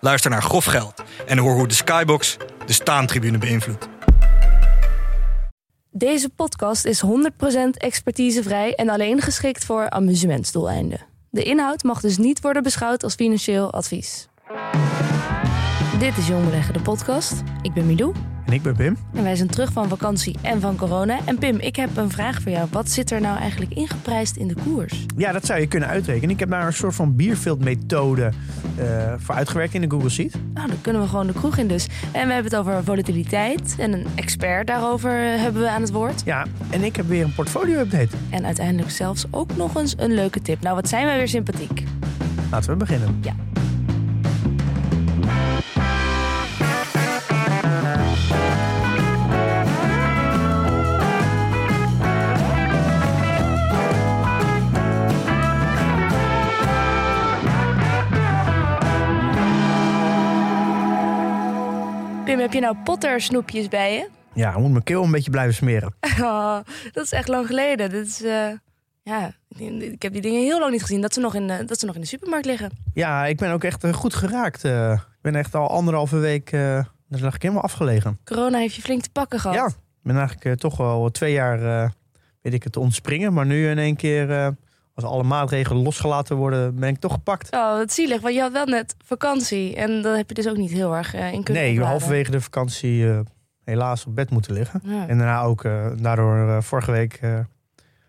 Luister naar Grof Geld en hoor hoe de Skybox de staantribune beïnvloedt. Deze podcast is 100% expertisevrij en alleen geschikt voor amusementsdoeleinden. De inhoud mag dus niet worden beschouwd als financieel advies. Dit is Jong Beleggen, de podcast. Ik ben Milou En ik ben Pim. en wij zijn terug van vakantie en van corona. En Pim, ik heb een vraag voor jou. Wat zit er nou eigenlijk ingeprijsd in de koers? Ja, dat zou je kunnen uitrekenen. Ik heb daar een soort van bierveldmethode eh voor uitgewerkt in de Google Sheet. Nou, dan kunnen we gewoon de kroeg in dus. En we hebben het over volatiliteit. En een expert daarover eh, hebben we aan het woord. Ja, en ik heb weer een portfolio-update. En uiteindelijk zelfs ook nog eens een leuke tip. Nou, wat zijn wij weer sympathiek. Laten we beginnen. Ja. Pim, heb je nou Potter snoepjes bij je? Ja, moet mijn keel een beetje blijven smeren. Oh, dat is echt lang geleden. Dat is, eh, ja, ik heb die dingen heel lang niet gezien. Dat ze nog in de, dat ze nog in de supermarkt liggen. Ja, ik ben ook echt eh, goed geraakt. Eh, ik ben echt al anderhalve week, eh daar lag ik helemaal afgelegen. Corona heeft je flink te pakken gehad. Ja, ik ben eigenlijk eh, toch wel twee jaar, eh, weet ik het, ontspringen. Maar nu in één keer, eh, als alle maatregelen losgelaten worden, ben ik toch gepakt. Oh, wat zielig. Want je had wel net vakantie. En dan heb je dus ook niet heel erg eh, in kunnen Nee, halverwege de vakantie eh, helaas op bed moeten liggen. Ja. En daarna ook eh, daardoor vorige week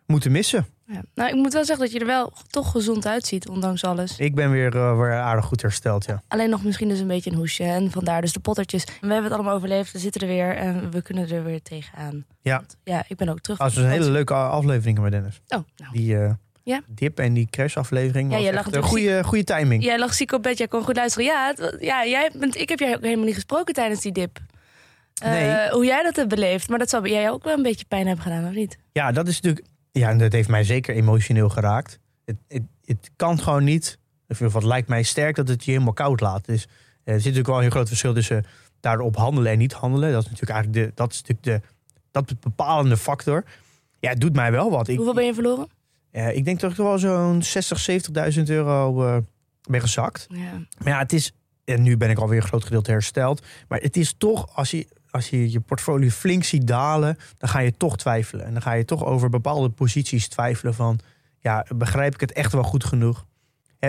moeten missen. Ja. Nou, ik moet wel zeggen dat je er wel toch gezond uitziet, ondanks alles. Ik ben weer, eh, weer aardig goed hersteld, ja. Alleen nog misschien dus een beetje een hoesje. En vandaar dus de pottertjes. We hebben het allemaal overleefd. We zitten er weer. En we kunnen er weer tegenaan. Ja. Want, ja, ik ben ook terug. Dat was van een hele leuke aflevering met Dennis. Oh, nou. Die Ja. dip en die crash-aflevering Ja, was echt een goede, goede timing. Jij lag ziek op bed, jij kon goed luisteren. Ja, het- ja jij bent, ik heb jij ook helemaal niet gesproken tijdens die dip. Eh. Hoe jij dat hebt beleefd. Maar dat zou bij jij ook wel een beetje pijn hebben gedaan, of niet? Ja, dat is natuurlijk... Ja, en dat heeft mij zeker emotioneel geraakt. Het, het, het kan gewoon niet... Of in ieder geval, het lijkt mij sterk dat het je helemaal koud laat. Dus eh, er zit natuurlijk wel een heel groot verschil tussen daarop handelen en niet handelen. Dat is natuurlijk eigenlijk de, dat is natuurlijk de, dat bepalende factor. Ja, het doet mij wel wat. Ik, Hoeveel ben je verloren? Eh, ik denk dat ik wel zo'n 60, 70.000 euro eh, ben gezakt. Ja. Maar ja, het is. En nu ben ik alweer een groot gedeelte hersteld. Maar het is toch, als je, als je je portfolio flink ziet dalen, dan ga je toch twijfelen. En dan ga je toch over bepaalde posities twijfelen van, ja, begrijp ik het echt wel goed genoeg?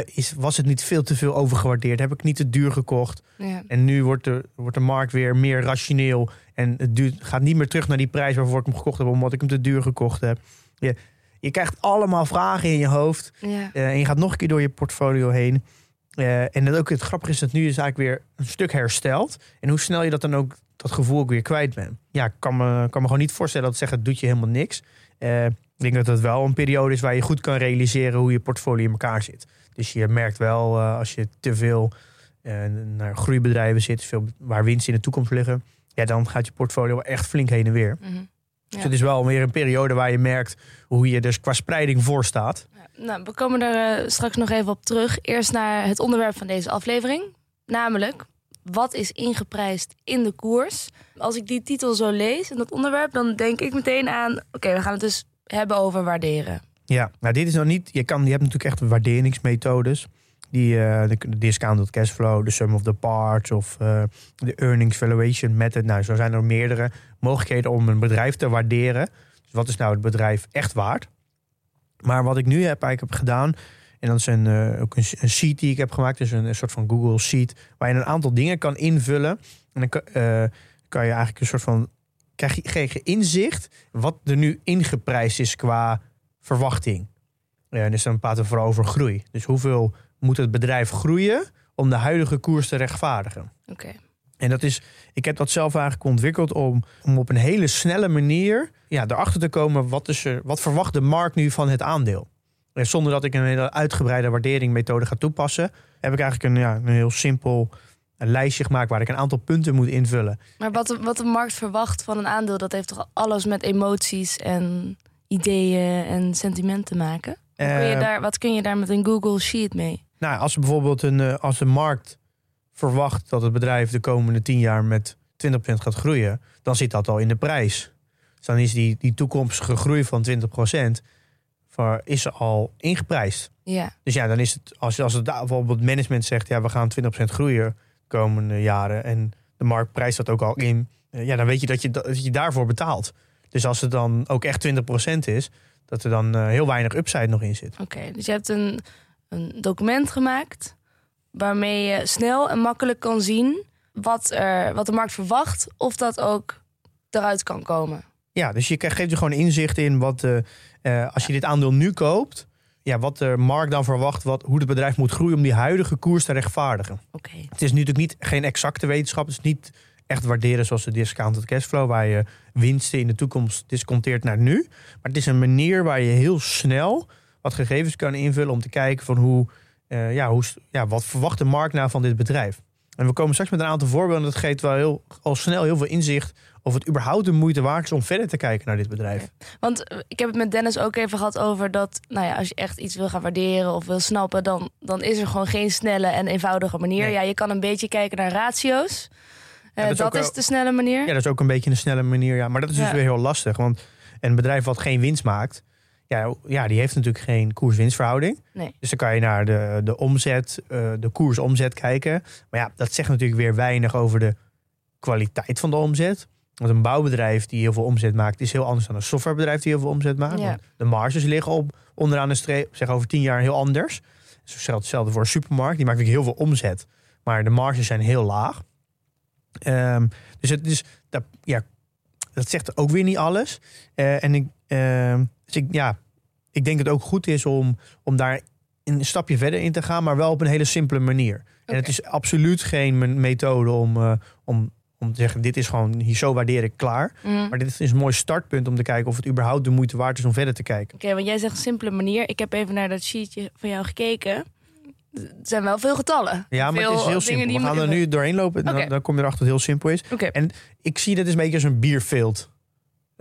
Is, was het niet veel te veel overgewaardeerd? Heb ik niet te duur gekocht? Ja. En nu wordt de, wordt de markt weer meer rationeel. En het duurt, gaat niet meer terug naar die prijs waarvoor ik hem gekocht heb, omdat ik hem te duur gekocht heb. Je, je krijgt allemaal vragen in je hoofd. Ja. Eh, en je gaat nog een keer door je portfolio heen. Eh, en dat ook het grappige is dat nu is eigenlijk weer een stuk hersteld. En hoe snel je dat dan ook, dat gevoel ook weer kwijt bent. Ja, ik kan me, kan me gewoon niet voorstellen dat zeggen, het doet je helemaal niks. Eh, ik denk dat het wel een periode is waar je goed kan realiseren hoe je portfolio in elkaar zit. Dus je merkt wel als je te veel naar groeibedrijven zit, veel waar winst in de toekomst liggen. Ja, dan gaat je portfolio wel echt flink heen en weer. Mhm. Dus het is wel weer een periode waar je merkt hoe je dus qua spreiding voor staat. Nou, we komen er eh, straks nog even op terug. Eerst naar het onderwerp van deze aflevering. Namelijk, wat is ingeprijsd in de koers? Als ik die titel zo lees en dat onderwerp, dan denk ik meteen aan... Oké, we gaan het dus hebben over waarderen. Ja, nou dit is nog niet. Je, kan, je hebt natuurlijk echt waarderingsmethodes. Die, eh, de, de discounted cashflow, de sum of the parts of eh, de earnings valuation method. Nou, zo zijn er meerdere mogelijkheden om een bedrijf te waarderen. Dus wat is nou het bedrijf echt waard? Maar wat ik nu heb, eigenlijk heb gedaan, en dat is een, eh, ook een, sheet die ik heb gemaakt, dus een, soort van Google Sheet, waar je een aantal dingen kan invullen. En dan kan, eh, kan je eigenlijk een soort van krijg je, inzicht wat er nu ingeprijsd is qua verwachting. Ja, dus dan praten we vooral over groei. Dus hoeveel moet het bedrijf groeien om de huidige koers te rechtvaardigen? Oké. En dat is, ik heb dat zelf eigenlijk ontwikkeld om, om op een hele snelle manier ja, erachter te komen wat, is er, wat verwacht de markt nu van het aandeel. En zonder dat ik een hele uitgebreide waarderingmethode ga toepassen, heb ik eigenlijk een, ja, een heel simpel een lijstje gemaakt waar ik een aantal punten moet invullen. Maar wat de, wat de markt verwacht van een aandeel, dat heeft toch alles met emoties en ideeën en sentimenten te maken? Wat kun je Eh, daar, wat kun je daar met een Google Sheet mee? Nou, als bijvoorbeeld een, eh, als de markt verwacht dat het bedrijf de komende 10 jaar met 20% gaat groeien, dan zit dat al in de prijs. Dus dan is die, die toekomstige groei van 20% voor, is al ingeprijsd. Ja, Dus ja, dan is het, als, als het bijvoorbeeld management zegt, ja, we gaan 20% groeien de komende jaren en de markt prijst dat ook al in, eh, ja, dan weet je dat je, dat je daarvoor betaalt. Dus als het dan ook echt 20% is, dat er dan eh, heel weinig upside nog in zit. oké. Dus je hebt een, een document gemaakt waarmee je snel en makkelijk kan zien wat, er, wat de markt verwacht, of dat ook eruit kan komen. Ja, dus je krijgt- geeft je gewoon inzicht in wat, eh, eh, als je dit aandeel nu koopt, ja, wat de markt dan verwacht, wat, hoe het bedrijf moet groeien om die huidige koers te rechtvaardigen. Oké. Het is natuurlijk niet, geen exacte wetenschap, het is niet echt waarderen zoals de discounted cashflow, waar je winsten in de toekomst disconteert naar nu. Maar het is een manier waar je heel snel wat gegevens kan invullen om te kijken van hoe, eh, ja, hoe, ja, wat verwacht de markt nou van dit bedrijf. En we komen straks met een aantal voorbeelden. Dat geeft wel heel, al snel heel veel inzicht of het überhaupt de moeite waard is om verder te kijken naar dit bedrijf. Want eh, ik heb het met Dennis ook even gehad over dat, nou ja, als je echt iets wil gaan waarderen of wil snappen, dan, dan is er gewoon geen snelle en eenvoudige manier. Nee. Ja, je kan een beetje kijken naar ratio's. Eh, dat is dat ook is, wel- de snelle manier. Ja, dat is ook een beetje een snelle manier. Ja. Maar dat is dus weer heel lastig. Want een bedrijf wat geen winst maakt, ja, ja, die heeft natuurlijk geen koers-winstverhouding. Nee. Dus dan kan je naar de, de omzet, eh, de koers-omzet kijken. Maar ja, dat zegt natuurlijk weer weinig over de kwaliteit van de omzet. Want een bouwbedrijf die heel veel omzet maakt, is heel anders dan een softwarebedrijf die heel veel omzet maakt. Ja. De marges liggen op onderaan de streep, zeg over tien jaar heel anders. Geldt hetzelfde voor een supermarkt, die maakt natuurlijk heel veel omzet. Maar de marges zijn heel laag. Ehm, dus het is, dat, ja, dat zegt ook weer niet alles. Eh, en ik, ehm, dus ik, ja, ik denk dat het ook goed is om, om daar een stapje verder in te gaan, maar wel op een hele simpele manier. En het is absoluut geen me- methode om, eh, om, om te zeggen: dit is gewoon hier zo waardeer ik klaar. Mhm. Maar dit is een mooi startpunt om te kijken of het überhaupt de moeite waard is om verder te kijken. Oké, want jij zegt simpele manier. Ik heb even naar dat sheetje van jou gekeken. Er zijn wel veel getallen. Ja, maar Veel het is heel simpel. We gaan er nu doorheen lopen en Oké. dan, dan kom je erachter dat het heel simpel is. En ik zie dit als een beetje als een bierveeld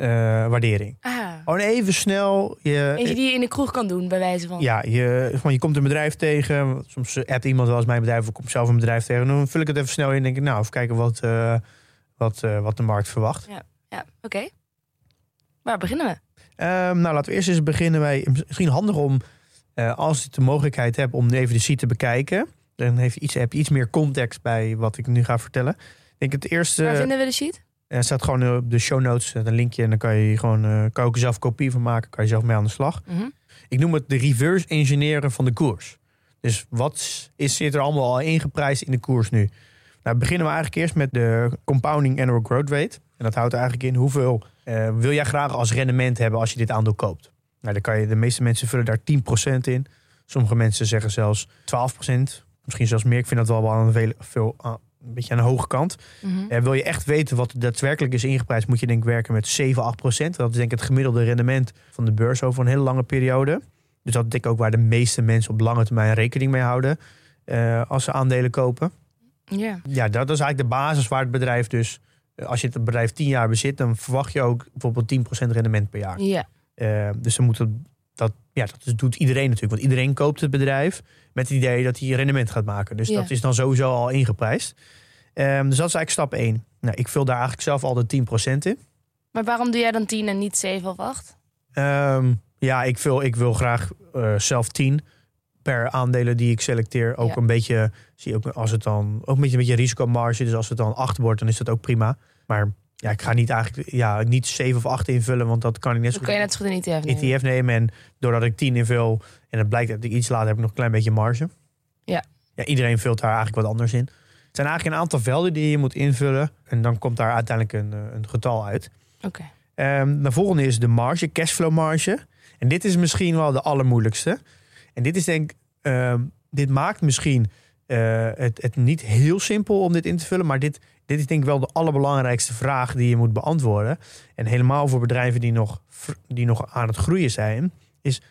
eh, waardering. Ah, Gewoon even snel. Je, eentje die je in de kroeg kan doen, bij wijze van. Ja, je, gewoon, je komt een bedrijf tegen. Soms appt iemand wel eens mijn bedrijf. Of ik kom zelf een bedrijf tegen. Dan vul ik het even snel in. En denk ik, nou, even kijken wat, eh, wat, eh, wat de markt verwacht. Ja, oké. Waar beginnen we? Ehm, nou, laten we eerst eens beginnen bij... Misschien handig om, als je de mogelijkheid hebt... om even de sheet te bekijken. Dan heeft je iets, heb je iets meer context bij wat ik nu ga vertellen. Ik denk het eerste... Waar vinden we de sheet? Er staat gewoon eh, op de show notes een linkje. En dan kan je gewoon eh, kan ook zelf kopie van maken. Kan je zelf mee aan de slag. Mhm. Ik noem het de reverse engineeren van de koers. Dus wat is, zit er allemaal al ingeprijsd in de koers nu? Nou, beginnen we eigenlijk eerst met de compounding annual growth rate. En dat houdt eigenlijk in hoeveel eh, wil jij graag als rendement hebben als je dit aandeel koopt. Nou, dan kan je, de meeste mensen vullen daar 10% in. Sommige mensen zeggen zelfs 12%. Misschien zelfs meer. Ik vind dat wel wel aan veel, veel aan- een beetje aan de hoge kant. Eh, wil je echt weten wat daadwerkelijk is ingeprijsd, moet je denk ik werken met 7, 8 procent. Dat is denk ik het gemiddelde rendement van de beurs over een hele lange periode. Dus dat is denk ik ook waar de meeste mensen op lange termijn rekening mee houden eh, als ze aandelen kopen. Ja. Ja, dat is eigenlijk de basis waar het bedrijf dus, eh, als je het bedrijf 10 jaar bezit, dan verwacht je ook bijvoorbeeld 10% rendement per jaar. Ja. Eh, dus dan moet het, dat, ja, dat doet iedereen natuurlijk. Want iedereen koopt het bedrijf met het idee dat hij rendement gaat maken. Dus Ja. dat is dan sowieso al ingeprijsd. Ehm, dus dat is eigenlijk stap 1. Nou, ik vul daar eigenlijk zelf al de 10% in. Maar waarom doe jij dan 10 en niet 7 of 8? Ehm, ja, ik, wil, ik wil graag eh, zelf 10 per aandelen die ik selecteer. Ook Ja. een beetje, zie ook als het dan ook een beetje, een beetje risicomarge. Dus als het dan 8 wordt, dan is dat ook prima. Maar ja, ik ga niet eigenlijk ja, niet 7 of 8 invullen, want dat kan ik net zo Dan kan je net zo goed een ETF nemen. ETF nemen. En doordat ik 10 invul en het blijkt dat ik iets later heb ik nog een klein beetje marge. Ja. ja. Iedereen vult daar eigenlijk wat anders in. Het zijn eigenlijk een aantal velden die je moet invullen. En dan komt daar uiteindelijk een, eh, een getal uit. Oké. Ehm, de volgende is de marge, cashflow marge. En dit is misschien wel de allermoeilijkste. En dit is denk ik, ehm, dit maakt misschien eh, het, het niet heel simpel om dit in te vullen. Maar dit, dit is denk ik wel de allerbelangrijkste vraag die je moet beantwoorden. En helemaal voor bedrijven die nog, die nog aan het groeien zijn. Is,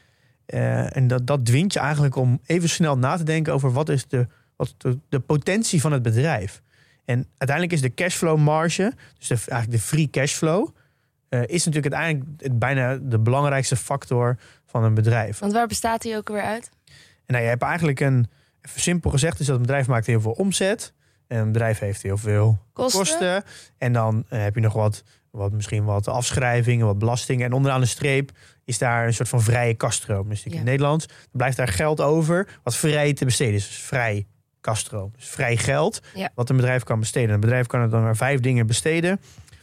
eh, en dat, dat dwingt je eigenlijk om even snel na te denken over wat is de, wat de, de potentie van het bedrijf. En uiteindelijk is de cashflow marge, dus de, eigenlijk de free cashflow, eh, is natuurlijk uiteindelijk het, bijna de belangrijkste factor van een bedrijf. Want waar bestaat die ook weer uit? En nou, je hebt eigenlijk een, even simpel gezegd, is dat een bedrijf maakt heel veel omzet. En een bedrijf heeft heel veel Kosten? kosten. En dan eh, heb je nog wat, wat, misschien wat afschrijvingen, wat belastingen. En onderaan de streep is daar een soort van vrije kaststroom. Dus in Ja. het dan blijft daar geld over wat vrij te besteden is. Dus vrij kaststroom. Dus vrij geld Ja. wat een bedrijf kan besteden. Een bedrijf kan er dan maar vijf dingen besteden.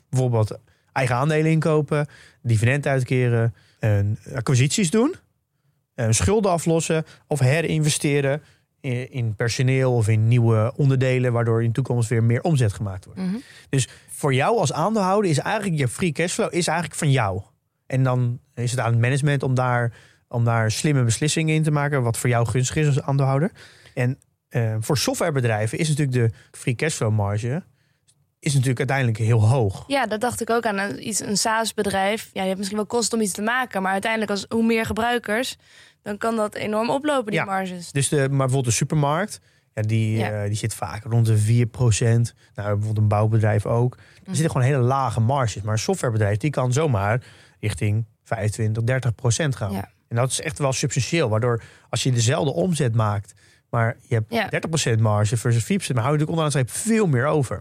Bijvoorbeeld eigen aandelen inkopen, dividend uitkeren, en acquisities doen, schulden aflossen of herinvesteren in, personeel of in nieuwe onderdelen, waardoor in de toekomst weer meer omzet gemaakt wordt. Mhm. Voor jou als aandeelhouder is eigenlijk je free cashflow is eigenlijk van jou. En dan is het aan het management om daar, om daar slimme beslissingen in te maken, wat voor jou gunstig is als aandeelhouder. En eh, voor softwarebedrijven is natuurlijk de free cashflow marge is natuurlijk uiteindelijk heel hoog. Ja, dat dacht ik ook aan. Een, iets, een SaaS-bedrijf. Ja, je hebt misschien wel kosten om iets te maken. Maar uiteindelijk, als, hoe meer gebruikers, dan kan dat enorm oplopen, die Ja. marges. Dus de, maar bijvoorbeeld de supermarkt, ja, die, Ja. eh, die zit vaak rond de 4%. Nou, bijvoorbeeld een bouwbedrijf ook. Er Mhm. zitten gewoon hele lage marges. Maar een softwarebedrijf die kan zomaar richting 25, 30% gaan. Ja. En dat is echt wel substantieel. Waardoor als je dezelfde omzet maakt, maar je hebt Ja. 30% marge versus 4%, maar hou je natuurlijk onderaan streep veel meer over.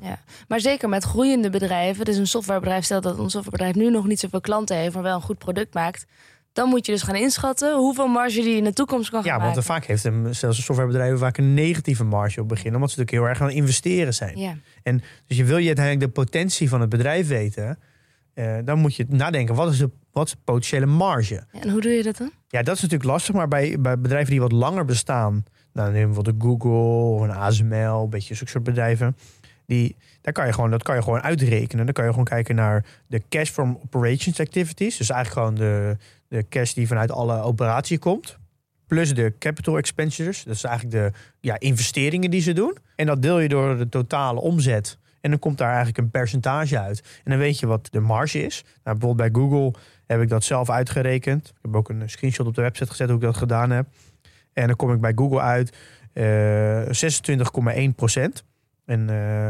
Maar zeker met groeiende bedrijven. Dus een softwarebedrijf, stelt dat een softwarebedrijf nu nog niet zoveel klanten heeft, maar wel een goed product maakt. Dan moet je dus gaan inschatten hoeveel marge die in de toekomst kan gaan Ja, want maken. vaak heeft een, zelfs een softwarebedrijf vaak een negatieve marge op het begin. Omdat ze natuurlijk heel erg aan investeren zijn. Ja. Dus je wil je uiteindelijk de potentie van het bedrijf weten. eh, dan moet je nadenken, wat is de, wat is de potentiële marge? En hoe doe je dat dan? Ja, dat is natuurlijk lastig, maar bij, bij bedrijven die wat langer bestaan, nou, neem bijvoorbeeld een Google of een ASML, een beetje zulke soort bedrijven, die, daar kan je gewoon, dat kan je gewoon uitrekenen. Dan kan je gewoon kijken naar de cash from operations activities, dus eigenlijk gewoon de, de cash die vanuit alle operatie komt, plus de capital expenditures, dat is eigenlijk de ja, investeringen die ze doen. En dat deel je door de totale omzet. En dan komt daar eigenlijk een percentage uit. En dan weet je wat de marge is. Nou, bijvoorbeeld bij Google heb ik dat zelf uitgerekend. Ik heb ook een screenshot op de website gezet hoe ik dat gedaan heb. En dan kom ik bij Google uit eh 26,1 procent. En eh,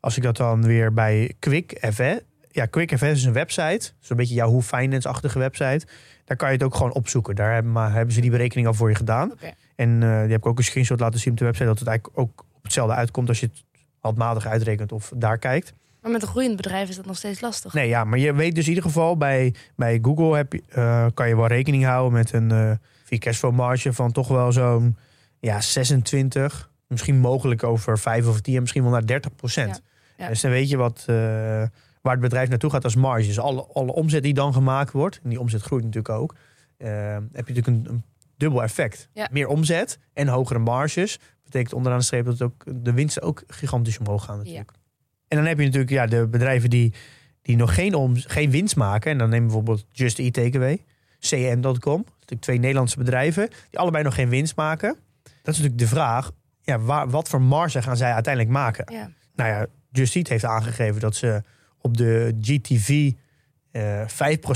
als ik dat dan weer bij QuickFS... Ja, QuickFS is een website. Zo'n beetje Yahoo Finance-achtige website. Daar kan je het ook gewoon opzoeken. Daar hebben, maar hebben ze die berekening al voor je gedaan. En eh, die heb ik ook een screenshot laten zien op de website... dat het eigenlijk ook op hetzelfde uitkomt als je het handmatig uitrekent of daar kijkt. Maar met een groeiend bedrijf is dat nog steeds lastig. Nee, ja, maar je weet dus in ieder geval bij, bij Google heb je, eh, kan je wel rekening houden met een eh free cashflow marge van toch wel zo'n ja, 26. Misschien mogelijk over 5 of 10, misschien wel naar 30 procent. Ja, ja. Dus dan weet je wat, waar het bedrijf naartoe gaat als marge. Dus alle, alle omzet die dan gemaakt wordt, en die omzet groeit natuurlijk ook, eh, heb je natuurlijk een, een dubbel effect. Ja. Meer omzet en hogere marges. Betekent onderaan de streep dat ook de winsten ook gigantisch omhoog gaan natuurlijk. En dan heb je natuurlijk ja, de bedrijven die, die nog geen, om, geen winst maken. En dan neem je bijvoorbeeld Just Eat Takeaway, CM.com. Natuurlijk twee Nederlandse bedrijven die allebei nog geen winst maken. Dat is natuurlijk de vraag, ja, waar, wat voor marge gaan zij uiteindelijk maken? Ja. Nou ja, Just Eat heeft aangegeven dat ze op de GTV eh 5%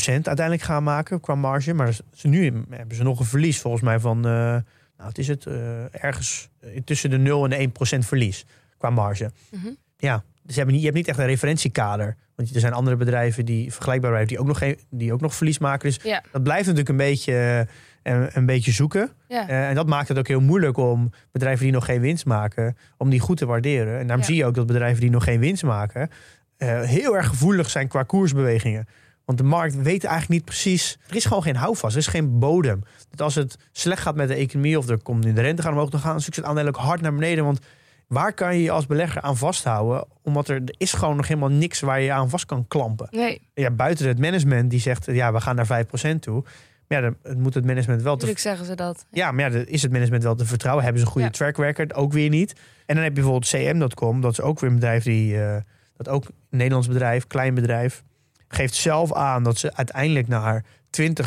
uiteindelijk gaan maken qua marge. Maar ze, nu hebben ze nog een verlies volgens mij van, eh, nou wat is het, eh, ergens eh, tussen de 0 en de 1% verlies qua marge. Mhm. Ja, dus je hebt, niet, je hebt niet echt een referentiekader. Want er zijn andere bedrijven die vergelijkbaar zijn, die ook nog, geen, die ook nog verlies maken. Dus Ja. dat blijft natuurlijk een beetje, een, een beetje zoeken. Ja. En dat maakt het ook heel moeilijk om bedrijven die nog geen winst maken, om die goed te waarderen. En daarom Ja. zie je ook dat bedrijven die nog geen winst maken, eh, heel erg gevoelig zijn qua koersbewegingen. Want de markt weet eigenlijk niet precies. Er is gewoon geen houvast, er is geen bodem. Dat als het slecht gaat met de economie of er komt in de rente gaan omhoog, dan gaan natuurlijk aandelen ook hard naar beneden. Want waar kan je je als belegger aan vasthouden? Omdat er, er is gewoon nog helemaal niks waar je aan vast kan klampen. Nee, Ja, buiten het management die zegt, ja, we gaan naar 5% toe. Maar ja, dan het moet het management wel te natuurlijk zeggen ze dat. ja, maar ja, dan is het management wel te vertrouwen? Hebben ze een goede Ja. track record? Ook weer niet. En dan heb je bijvoorbeeld CM.com. Dat is ook weer een bedrijf die... eh, dat ook een Nederlands bedrijf, klein bedrijf... geeft zelf aan dat ze uiteindelijk naar 20%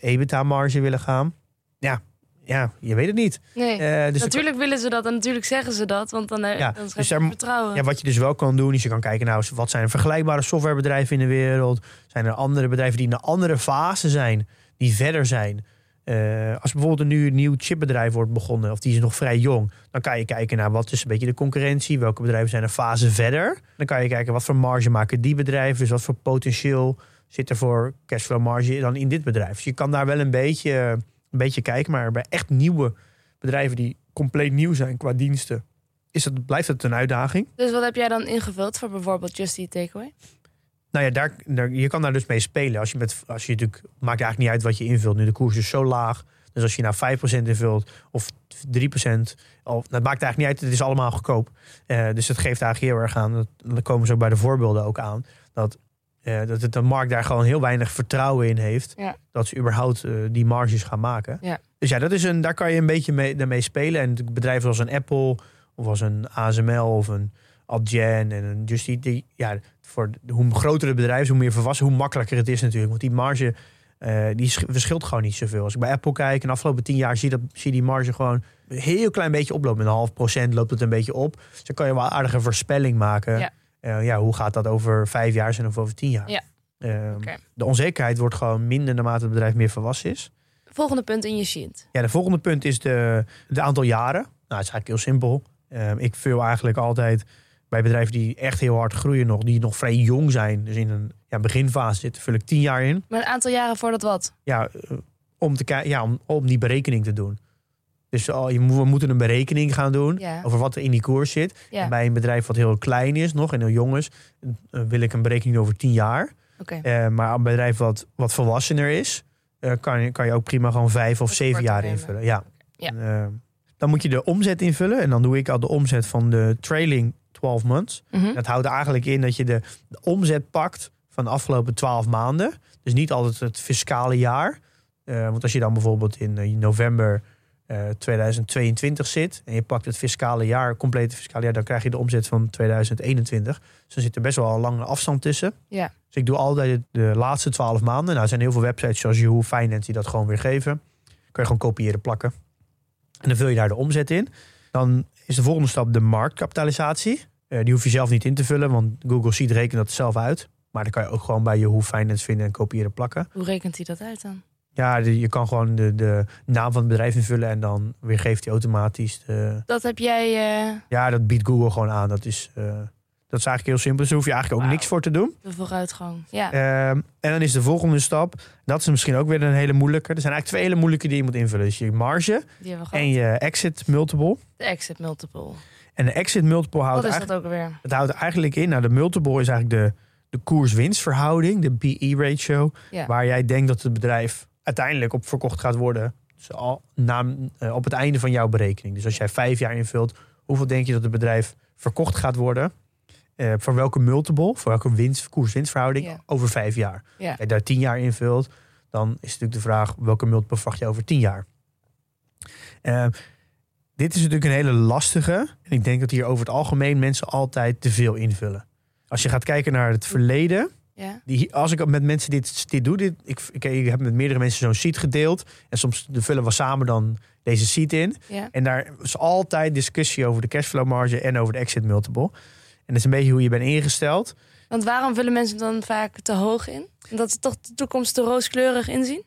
EBITDA-marge willen gaan. Ja, ja, je weet het niet. Nee. Eh, dus natuurlijk willen ze dat en natuurlijk zeggen ze dat, want dan, eh, Ja, dan dus daar vertrouwen. ja, wat je dus wel kan doen, is je kan kijken... nou, wat zijn er vergelijkbare softwarebedrijven in de wereld? Zijn er andere bedrijven die in een andere fase zijn... die verder zijn... Eh, als bijvoorbeeld nu een nieuw chipbedrijf wordt begonnen, of die is nog vrij jong, dan kan je kijken naar wat is een beetje de concurrentie, welke bedrijven zijn een fase verder. Dan kan je kijken wat voor marge maken die bedrijven, dus wat voor potentieel zit er voor cashflow marge dan in dit bedrijf. Dus je kan daar wel een beetje, een beetje kijken, maar bij echt nieuwe bedrijven die compleet nieuw zijn qua diensten, is het, blijft het een uitdaging. Dus wat heb jij dan ingevuld voor bijvoorbeeld Just Eat Takeaway? Nou ja, daar, daar, je kan daar dus mee spelen. Als je met, als je natuurlijk, maakt eigenlijk niet uit wat je invult. Nu de koers is zo laag. Dus als je nou 5% invult of 3%, of, dat maakt eigenlijk niet uit. Het is allemaal goedkoop. Uh, dus het geeft eigenlijk heel erg aan. Dat, dan komen ze ook bij de voorbeelden ook aan. Dat, uh, dat het de markt daar gewoon heel weinig vertrouwen in heeft. Ja. Dat ze überhaupt uh, die marges gaan maken. Ja. Dus ja, dat is een, daar kan je een beetje mee, mee spelen. En bedrijven als een Apple of als een ASML of een Adyen en Just Eat, die, ja, voor hoe groter het bedrijf is, hoe meer volwassen, hoe makkelijker het is natuurlijk. Want die marge uh, die verschilt gewoon niet zoveel. Als ik bij Apple kijk, in de afgelopen tien jaar zie, dat, zie die marge gewoon een heel klein beetje oplopen. Met een half procent loopt het een beetje op. Dus dan kan je wel aardige voorspelling maken. Ja. Uh, ja, hoe gaat dat over vijf jaar zijn of over tien jaar? Ja. Uh, Oké. De onzekerheid wordt gewoon minder naarmate het bedrijf meer volwassen is. Volgende punt in je sheet. Ja, de volgende punt is de, de aantal jaren. Nou, het is eigenlijk heel simpel. Uh, ik vul eigenlijk altijd bij bedrijven die echt heel hard groeien nog, die nog vrij jong zijn, dus in een ja, beginfase zitten, vul ik tien jaar in. Maar een aantal jaren voordat wat? Ja, uh, om, te ja om, om die berekening te doen. Dus oh, je moet, we moeten een berekening gaan doen Ja. over wat er in die koers zit. Ja. En bij een bedrijf wat heel klein is nog en heel jong is, uh, wil ik een berekening over tien jaar. Oké. Uh, maar een bedrijf wat, wat volwassener is, uh, kan, je, kan je ook prima gewoon vijf of zeven jaar invullen. Ja. Ja. En, uh, dan moet je de omzet invullen. En dan doe ik al de omzet van de trailing 12 months. Mhm. Dat houdt eigenlijk in dat je de, de omzet pakt van de afgelopen 12 maanden. Dus niet altijd het fiscale jaar. Uh, want als je dan bijvoorbeeld in uh, november uh, 2022 zit en je pakt het fiscale jaar, complete fiscale jaar, dan krijg je de omzet van 2021. Dus er zit er best wel een lange afstand tussen. Ja. Dus ik doe altijd de laatste 12 maanden. Nou, er zijn heel veel websites zoals Yahoo Finance die dat gewoon weer geven. Kun je gewoon kopiëren, plakken. En dan vul je daar de omzet in. Dan is de volgende stap de marktkapitalisatie. Uh, die hoef je zelf niet in te vullen, want Google Sheet rekent dat zelf uit. Maar dan kan je ook gewoon bij Yahoo Finance vinden en kopiëren plakken. Hoe rekent hij dat uit dan? Ja, de, je kan gewoon de, de naam van het bedrijf invullen en dan weergeeft hij automatisch. De, Dat heb jij. eh, ja, dat biedt Google gewoon aan. Dat is, uh, dat is eigenlijk heel simpel. Dus daar hoef je eigenlijk ook niks voor te doen. de vooruitgang. Ja. Ehm, en dan is de volgende stap, dat is misschien ook weer een hele moeilijke. Er zijn eigenlijk twee hele moeilijke die je moet invullen. Dus je marge en je exit multiple. De exit multiple. En de exit multiple houdt Wat is dat ook weer? het houdt eigenlijk in, nou de multiple is eigenlijk de, de koers-winstverhouding, de PE ratio, Ja. waar jij denkt dat het bedrijf uiteindelijk op verkocht gaat worden. Dus al na, eh, op het einde van jouw berekening. Dus als jij vijf jaar invult, hoeveel denk je dat het bedrijf verkocht gaat worden? Eh, voor welke multiple, voor welke winst, koers-winstverhouding Ja. over vijf jaar? Ja. Als je daar tien jaar invult, dan is natuurlijk de vraag welke multiple verwacht je over tien jaar? Eh, dit is natuurlijk een hele lastige. En ik denk dat hier over het algemeen mensen altijd te veel invullen. Als je gaat kijken naar het verleden. Ja. Die, als ik met mensen dit, dit doe, dit, ik, ik, ik heb met meerdere mensen zo'n sheet gedeeld. En soms vullen we samen dan deze sheet in. Ja. En daar is altijd discussie over de cashflow marge en over de exit multiple. En dat is een beetje hoe je bent ingesteld. Want waarom vullen mensen dan vaak te hoog in? Omdat ze toch de toekomst te rooskleurig inzien?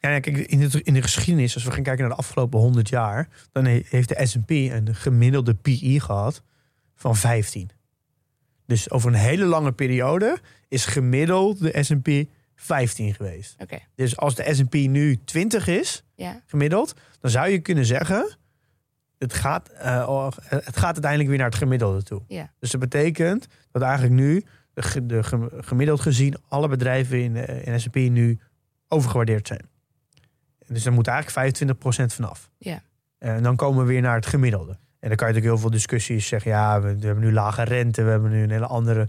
Ja, ja, kijk, in de, in de geschiedenis, als we gaan kijken naar de afgelopen 100 jaar, dan he- heeft de S&P een gemiddelde PI gehad van 15. Dus over een hele lange periode is gemiddeld de S&P 15 geweest. Oké. Dus als de S&P nu 20 is, Ja. gemiddeld, dan zou je kunnen zeggen, het gaat, eh, oh, het gaat uiteindelijk weer naar het gemiddelde toe. Ja. Dus dat betekent dat eigenlijk nu, de, de ge- gemiddeld gezien, alle bedrijven in, de- in S&P nu overgewaardeerd zijn. Dus daar moet eigenlijk 25% vanaf. Ja. En dan komen we weer naar het gemiddelde. En dan kan je natuurlijk heel veel discussies zeggen. Ja, we, we hebben nu lage rente. We hebben nu een hele andere,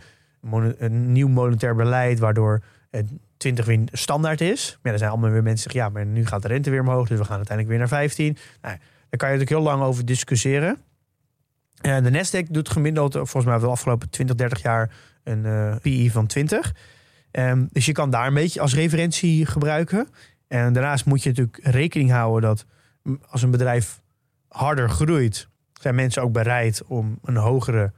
een nieuw monetair beleid. Waardoor het 20 weer standaard is. Maar ja, er zijn allemaal weer mensen die zeggen. Ja, maar nu gaat de rente weer omhoog. Dus we gaan uiteindelijk weer naar 15. Nou, daar kan je natuurlijk heel lang over discussiëren. En de Nasdaq doet gemiddeld, volgens mij de afgelopen 20, 30 jaar, een eh PI van 20. Ehm, dus je kan daar een beetje als referentie gebruiken. En daarnaast moet je natuurlijk rekening houden dat als een bedrijf harder groeit, zijn mensen ook bereid om een hogere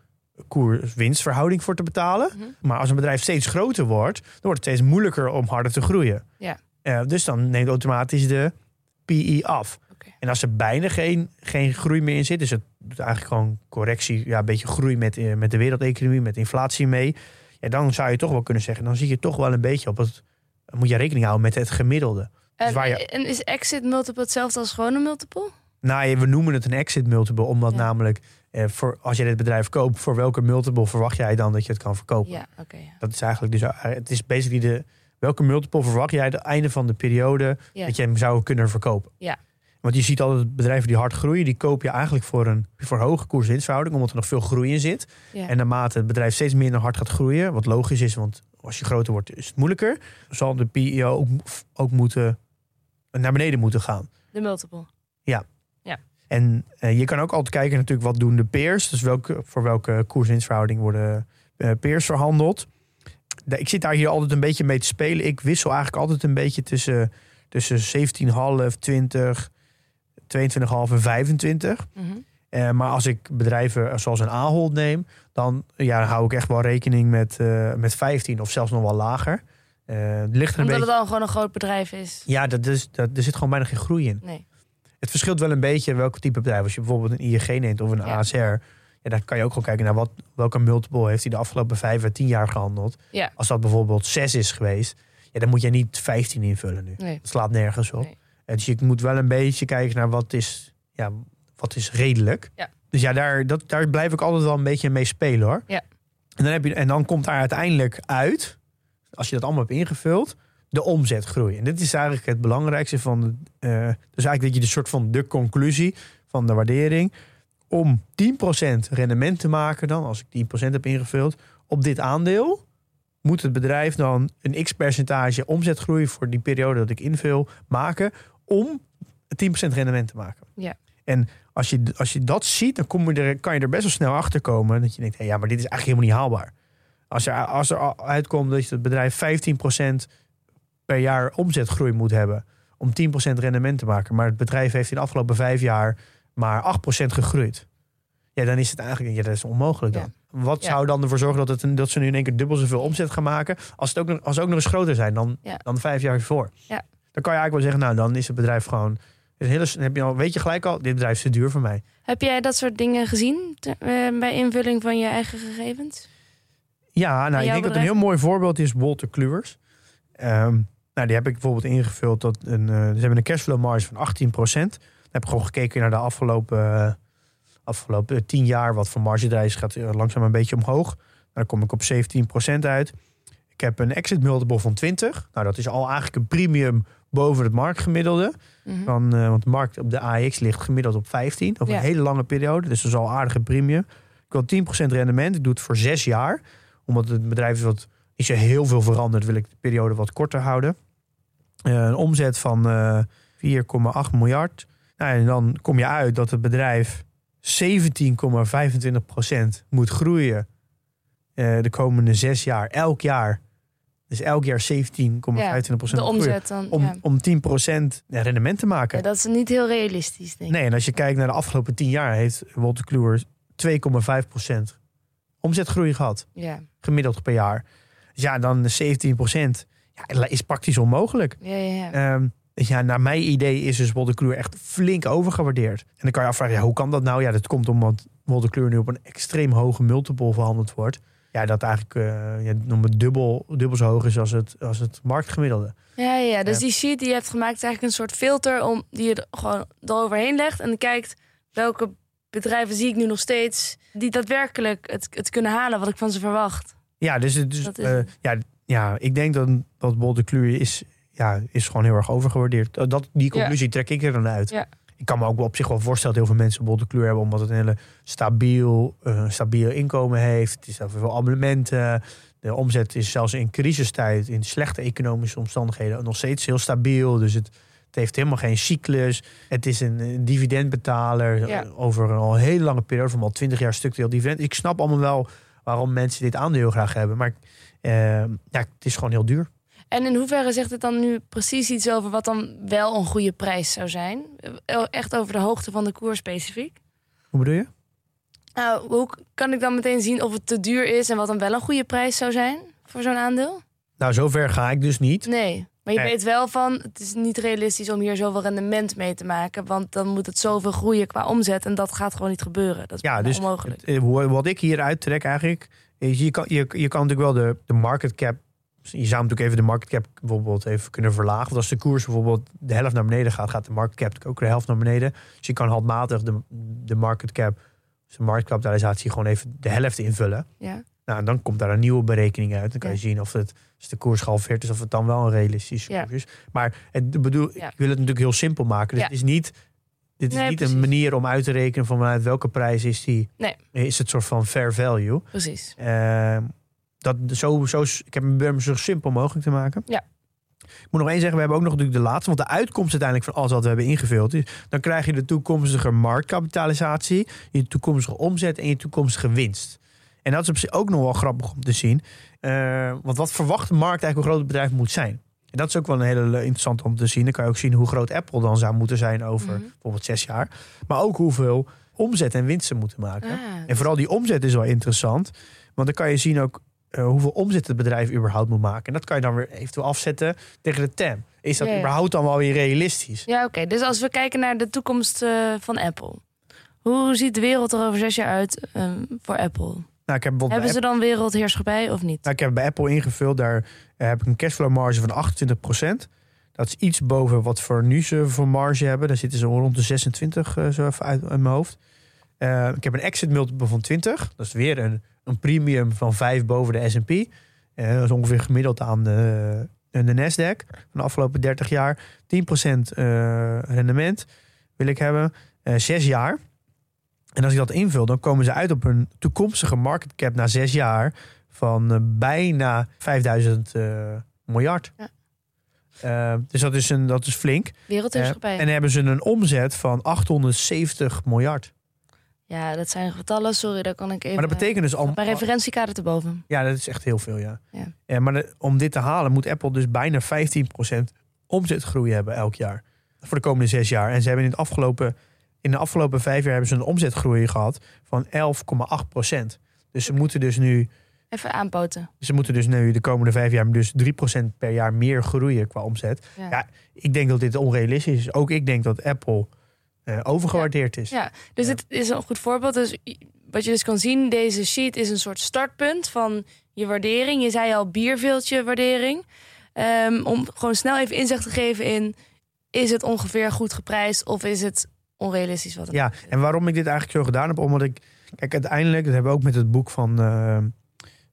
koers-winstverhouding voor te betalen. Mhm. Maar als een bedrijf steeds groter wordt, dan wordt het steeds moeilijker om harder te groeien. Ja. Eh, dus dan neemt automatisch de PE af. En als er bijna geen, geen groei meer in zit, dus het doet eigenlijk gewoon correctie, ja, een beetje groei met, eh, met de wereldeconomie, met inflatie mee. Ja, dan zou je toch wel kunnen zeggen, dan zie je toch wel een beetje op het. Moet je rekening houden met het gemiddelde. En, je- en is exit multiple hetzelfde als gewone multiple? Nou, we noemen het een exit multiple, omdat Ja. namelijk eh, voor, als je dit bedrijf koopt, voor welke multiple verwacht jij dan dat je het kan verkopen? Ja, oké. ja. Dat is eigenlijk dus, eh, het is basically de, welke multiple verwacht jij het einde van de periode Ja. dat je hem zou kunnen verkopen? Ja. Want je ziet altijd bedrijven die hard groeien, die koop je eigenlijk voor een voor hoge koers-winstverhouding, omdat er nog veel groei in zit. Ja. En naarmate het bedrijf steeds minder hard gaat groeien, wat logisch is, want als je groter wordt is het moeilijker, zal de PE ook, ook moeten, naar beneden moeten gaan. De multiple. En eh, je kan ook altijd kijken natuurlijk wat doen de peers. Dus welke, voor welke koers-winstverhouding worden eh, peers verhandeld. Ik zit daar hier altijd een beetje mee te spelen. Ik wissel eigenlijk altijd een beetje tussen, tussen 17,5, 20, 22,5 en 25. Mhm. Eh, maar als ik bedrijven zoals een Ahold neem, dan ja, hou ik echt wel rekening met, met 15 of zelfs nog wel lager. Eh, het ligt er een Omdat beetje... het al gewoon een groot bedrijf is. Ja, dat is, dat, er zit gewoon bijna geen groei in. Nee. Het verschilt wel een beetje welke type bedrijf. Als je bijvoorbeeld een ING neemt of een Ja. ASR, ja, dan kan je ook gewoon kijken naar wat, welke multiple heeft hij de afgelopen vijf à tien jaar gehandeld. Ja. Als dat bijvoorbeeld 6 is geweest, ja, dan moet je niet 15 invullen nu. Nee. Dat slaat nergens op. Nee. En Dus je moet wel een beetje kijken naar wat is, ja, wat is redelijk. Ja. Dus ja, daar, dat, daar blijf ik altijd wel een beetje mee spelen hoor. Ja. En, dan heb je, en dan komt daar uiteindelijk uit, als je dat allemaal hebt ingevuld, de omzetgroei. En dit is eigenlijk het belangrijkste van de, eh, dus eigenlijk dat je de soort van de conclusie van de waardering. Om 10% rendement te maken dan, als ik 10% heb ingevuld, op dit aandeel, moet het bedrijf dan een x-percentage omzetgroei voor die periode dat ik invul maken om 10% rendement te maken. Ja. En als je, als je dat ziet, dan kom je er, kan je er best wel snel achter komen dat je denkt, hey, ja, maar dit is eigenlijk helemaal niet haalbaar. Als er, als er uitkomt dat het bedrijf 15% per jaar omzetgroei moet hebben om 10% rendement te maken, maar het bedrijf heeft in de afgelopen vijf jaar maar 8% gegroeid. Ja, dan is het eigenlijk, ja, dat is onmogelijk dan. Wat Ja. zou dan ervoor zorgen dat, het, dat ze nu in één keer dubbel zoveel omzet gaan maken, als, het ook, nog- als ze ook nog eens groter zijn dan, Ja. dan vijf jaar voor? Ja. Dan kan je eigenlijk wel zeggen, nou, dan is het bedrijf gewoon, hele, heb je al, weet je gelijk al, dit bedrijf is te duur voor mij. Heb jij dat soort dingen gezien te- eh, bij invulling van je eigen gegevens? Ja, nou, ik denk dat een heel mooi voorbeeld is Walter Kluwers. Ehm, nou, die heb ik bijvoorbeeld ingevuld. Dat een, eh, ze hebben een cashflow marge van 18%. Dan heb ik gewoon gekeken naar de afgelopen, eh, afgelopen 10 jaar. Wat voor margereis gaat eh, langzaam een beetje omhoog. Dan kom ik op 17% uit. Ik heb een exit multiple van 20. Nou, dat is al eigenlijk een premium boven het marktgemiddelde. Van, eh, want de markt op de AX ligt gemiddeld op 15. Over Ja. een hele lange periode. Dus dat is al een aardige premium. Ik wil 10% rendement. Ik doe het voor zes jaar. Omdat het bedrijf is wat is er heel veel veranderd. Wil ik de periode wat korter houden. Eh, een omzet van eh 4,8 miljard. Nou, en dan kom je uit dat het bedrijf 17,25% moet groeien. eh, de komende zes jaar. Elk jaar. Dus elk jaar 17,25% De groeien omzet dan. om, ja. om 10% rendement te maken. Ja, dat is niet heel realistisch, denk ik. nee, en als je kijkt naar de afgelopen 10 jaar, heeft Walter Kluwer 2,5% omzetgroei gehad, Ja. Gemiddeld per jaar. Dus ja, dan 17% ja, is praktisch onmogelijk. Ja, ja, ja. Ehm, dus ja, naar mijn idee is dus Kluwer echt flink overgewaardeerd. En dan kan je afvragen, ja, hoe kan dat nou? Ja, dat komt omdat Kluwer nu op een extreem hoge multiple verhandeld wordt. Ja, dat eigenlijk eh ja, dubbel, dubbel zo hoog is als het, als het marktgemiddelde. Ja, ja. Dus die sheet die je hebt gemaakt is eigenlijk een soort filter om, die je er gewoon eroverheen legt. En dan kijkt welke bedrijven zie ik nu nog steeds die daadwerkelijk het, het kunnen halen wat ik van ze verwacht. Ja, dus, het- dus het. ja, ja, ik denk dat, dat Bolte Kluwer is, ja, is gewoon heel erg overgewaardeerd. Dat- Dat, die conclusie trek ik er dan uit. Ja. Ik kan me ook wel op zich wel voorstellen dat heel veel mensen Bolte Kluwer hebben, omdat het een hele stabiel, eh, stabiel inkomen heeft. Het is heel veel abonnementen. De omzet is zelfs in crisistijd, in slechte economische omstandigheden, nog steeds heel stabiel. Dus het, het heeft helemaal geen cyclus. Het is een dividendbetaler Ja. eh, over een al hele lange periode, van al twintig jaar structureel dividend. Ik snap allemaal wel waarom mensen dit aandeel graag hebben. Maar eh, ja, het is gewoon heel duur. En in hoeverre zegt het dan nu precies iets over wat dan wel een goede prijs zou zijn? Eh, Echt over de hoogte van de koers specifiek? Hoe bedoel je? Nou, hoe kan ik dan meteen zien of het te duur is en wat dan wel een goede prijs zou zijn voor zo'n aandeel? Nou, zover ga ik dus niet. Nee. Maar je weet wel van, het is niet realistisch om hier zoveel rendement mee te maken. Want dan moet het zoveel groeien qua omzet. En dat gaat gewoon niet gebeuren. Dat is Ja, dus onmogelijk. het, eh, wat ik hier uittrek eigenlijk, is je kan, je, je kan natuurlijk wel de, de market cap, je zou natuurlijk even de market cap bijvoorbeeld even kunnen verlagen. Want als de koers bijvoorbeeld de helft naar beneden gaat, gaat de market cap ook de helft naar beneden. Dus je kan handmatig de, de market cap, dus de marktkapitalisatie gewoon even de helft invullen. Ja. Nou, en dan komt daar een nieuwe berekening uit. Dan kan je Ja. zien of het, als de koers gehalveerd is, of het dan wel een realistische Ja. koers is. Maar het, bedoel, Ja. ik wil het natuurlijk heel simpel maken. Dus het is niet, dit is Nee, niet precies. een manier om uit te rekenen van vanuit welke prijs is die. Nee. Is het soort van fair value. Precies. Ehm, dat zo, zo, ik heb hem zo simpel mogelijk te maken. Ja. Ik moet nog één zeggen, we hebben ook nog natuurlijk de laatste. Want de uitkomst uiteindelijk van alles wat we hebben ingevuld is... dan krijg je de toekomstige marktkapitalisatie... je toekomstige omzet en je toekomstige winst. En dat is op zich ook nog wel grappig om te zien. Eh, want wat verwacht de markt eigenlijk hoe groot het bedrijf moet zijn? En dat is ook wel een hele interessant om te zien. Dan kan je ook zien hoe groot Apple dan zou moeten zijn over Mhm. bijvoorbeeld zes jaar. Maar ook hoeveel omzet en winst ze moeten maken. Ah, En vooral die omzet is wel interessant. Want dan kan je zien ook eh, hoeveel omzet het bedrijf überhaupt moet maken. En dat kan je dan weer eventueel afzetten tegen de TAM. Is dat überhaupt dan wel weer realistisch? Ja, oké. Dus als we kijken naar de toekomst eh, van Apple. Hoe ziet de wereld er over zes jaar uit ehm, voor Apple? Nou, ik heb Hebben ze dan wereldheerschappij of niet? nou, ik heb bij Apple ingevuld. Daar eh, heb ik een cashflow marge van 28% Dat is iets boven wat voor nu ze voor marge hebben. Daar zitten ze rond de 26 eh, zo even uit, uit mijn hoofd. Eh, ik heb een exit multiple van 20. Dat is weer een, een premium van 5 boven de S&P. Dat is ongeveer gemiddeld aan de, de Nasdaq van de afgelopen 30 jaar. 10% eh, rendement wil ik hebben. Eh, zes jaar. En als ik dat invul, dan komen ze uit op een toekomstige market cap na zes jaar van eh, bijna 5000 eh, miljard. Ja. Eh, dus dat is, een, dat is flink. Wereldheerschappij. En hebben ze een omzet van 870 miljard. Ja, dat zijn getallen. Sorry, daar kan ik even... Maar dat betekent dus al. Mijn referentiekader te boven. Ja, dat is echt heel veel, ja. Ja. Eh, maar de- om dit te halen moet Apple dus bijna 15% omzetgroei hebben elk jaar. Voor de komende zes jaar. En ze hebben in, het afgelopen, in de afgelopen vijf jaar hebben ze een omzetgroei gehad van 11,8%. Dus ze moeten dus nu, Even aanpoten. ze moeten dus nu de komende vijf jaar dus 3% per jaar meer groeien qua omzet. Ja. Ja, ik denk dat dit onrealistisch is. Ook ik denk dat Apple eh, overgewaardeerd is. Ja, dus het is een goed voorbeeld. Dus wat je dus kan zien, deze sheet is een soort startpunt van je waardering. Je zei al bierveeltje waardering. Ehm, om gewoon snel even inzicht te geven in... is het ongeveer goed geprijsd of is het onrealistisch? Wat het Ja, en waarom ik dit eigenlijk zo gedaan heb, omdat ik... Kijk, uiteindelijk, dat hebben we ook met het boek van, eh,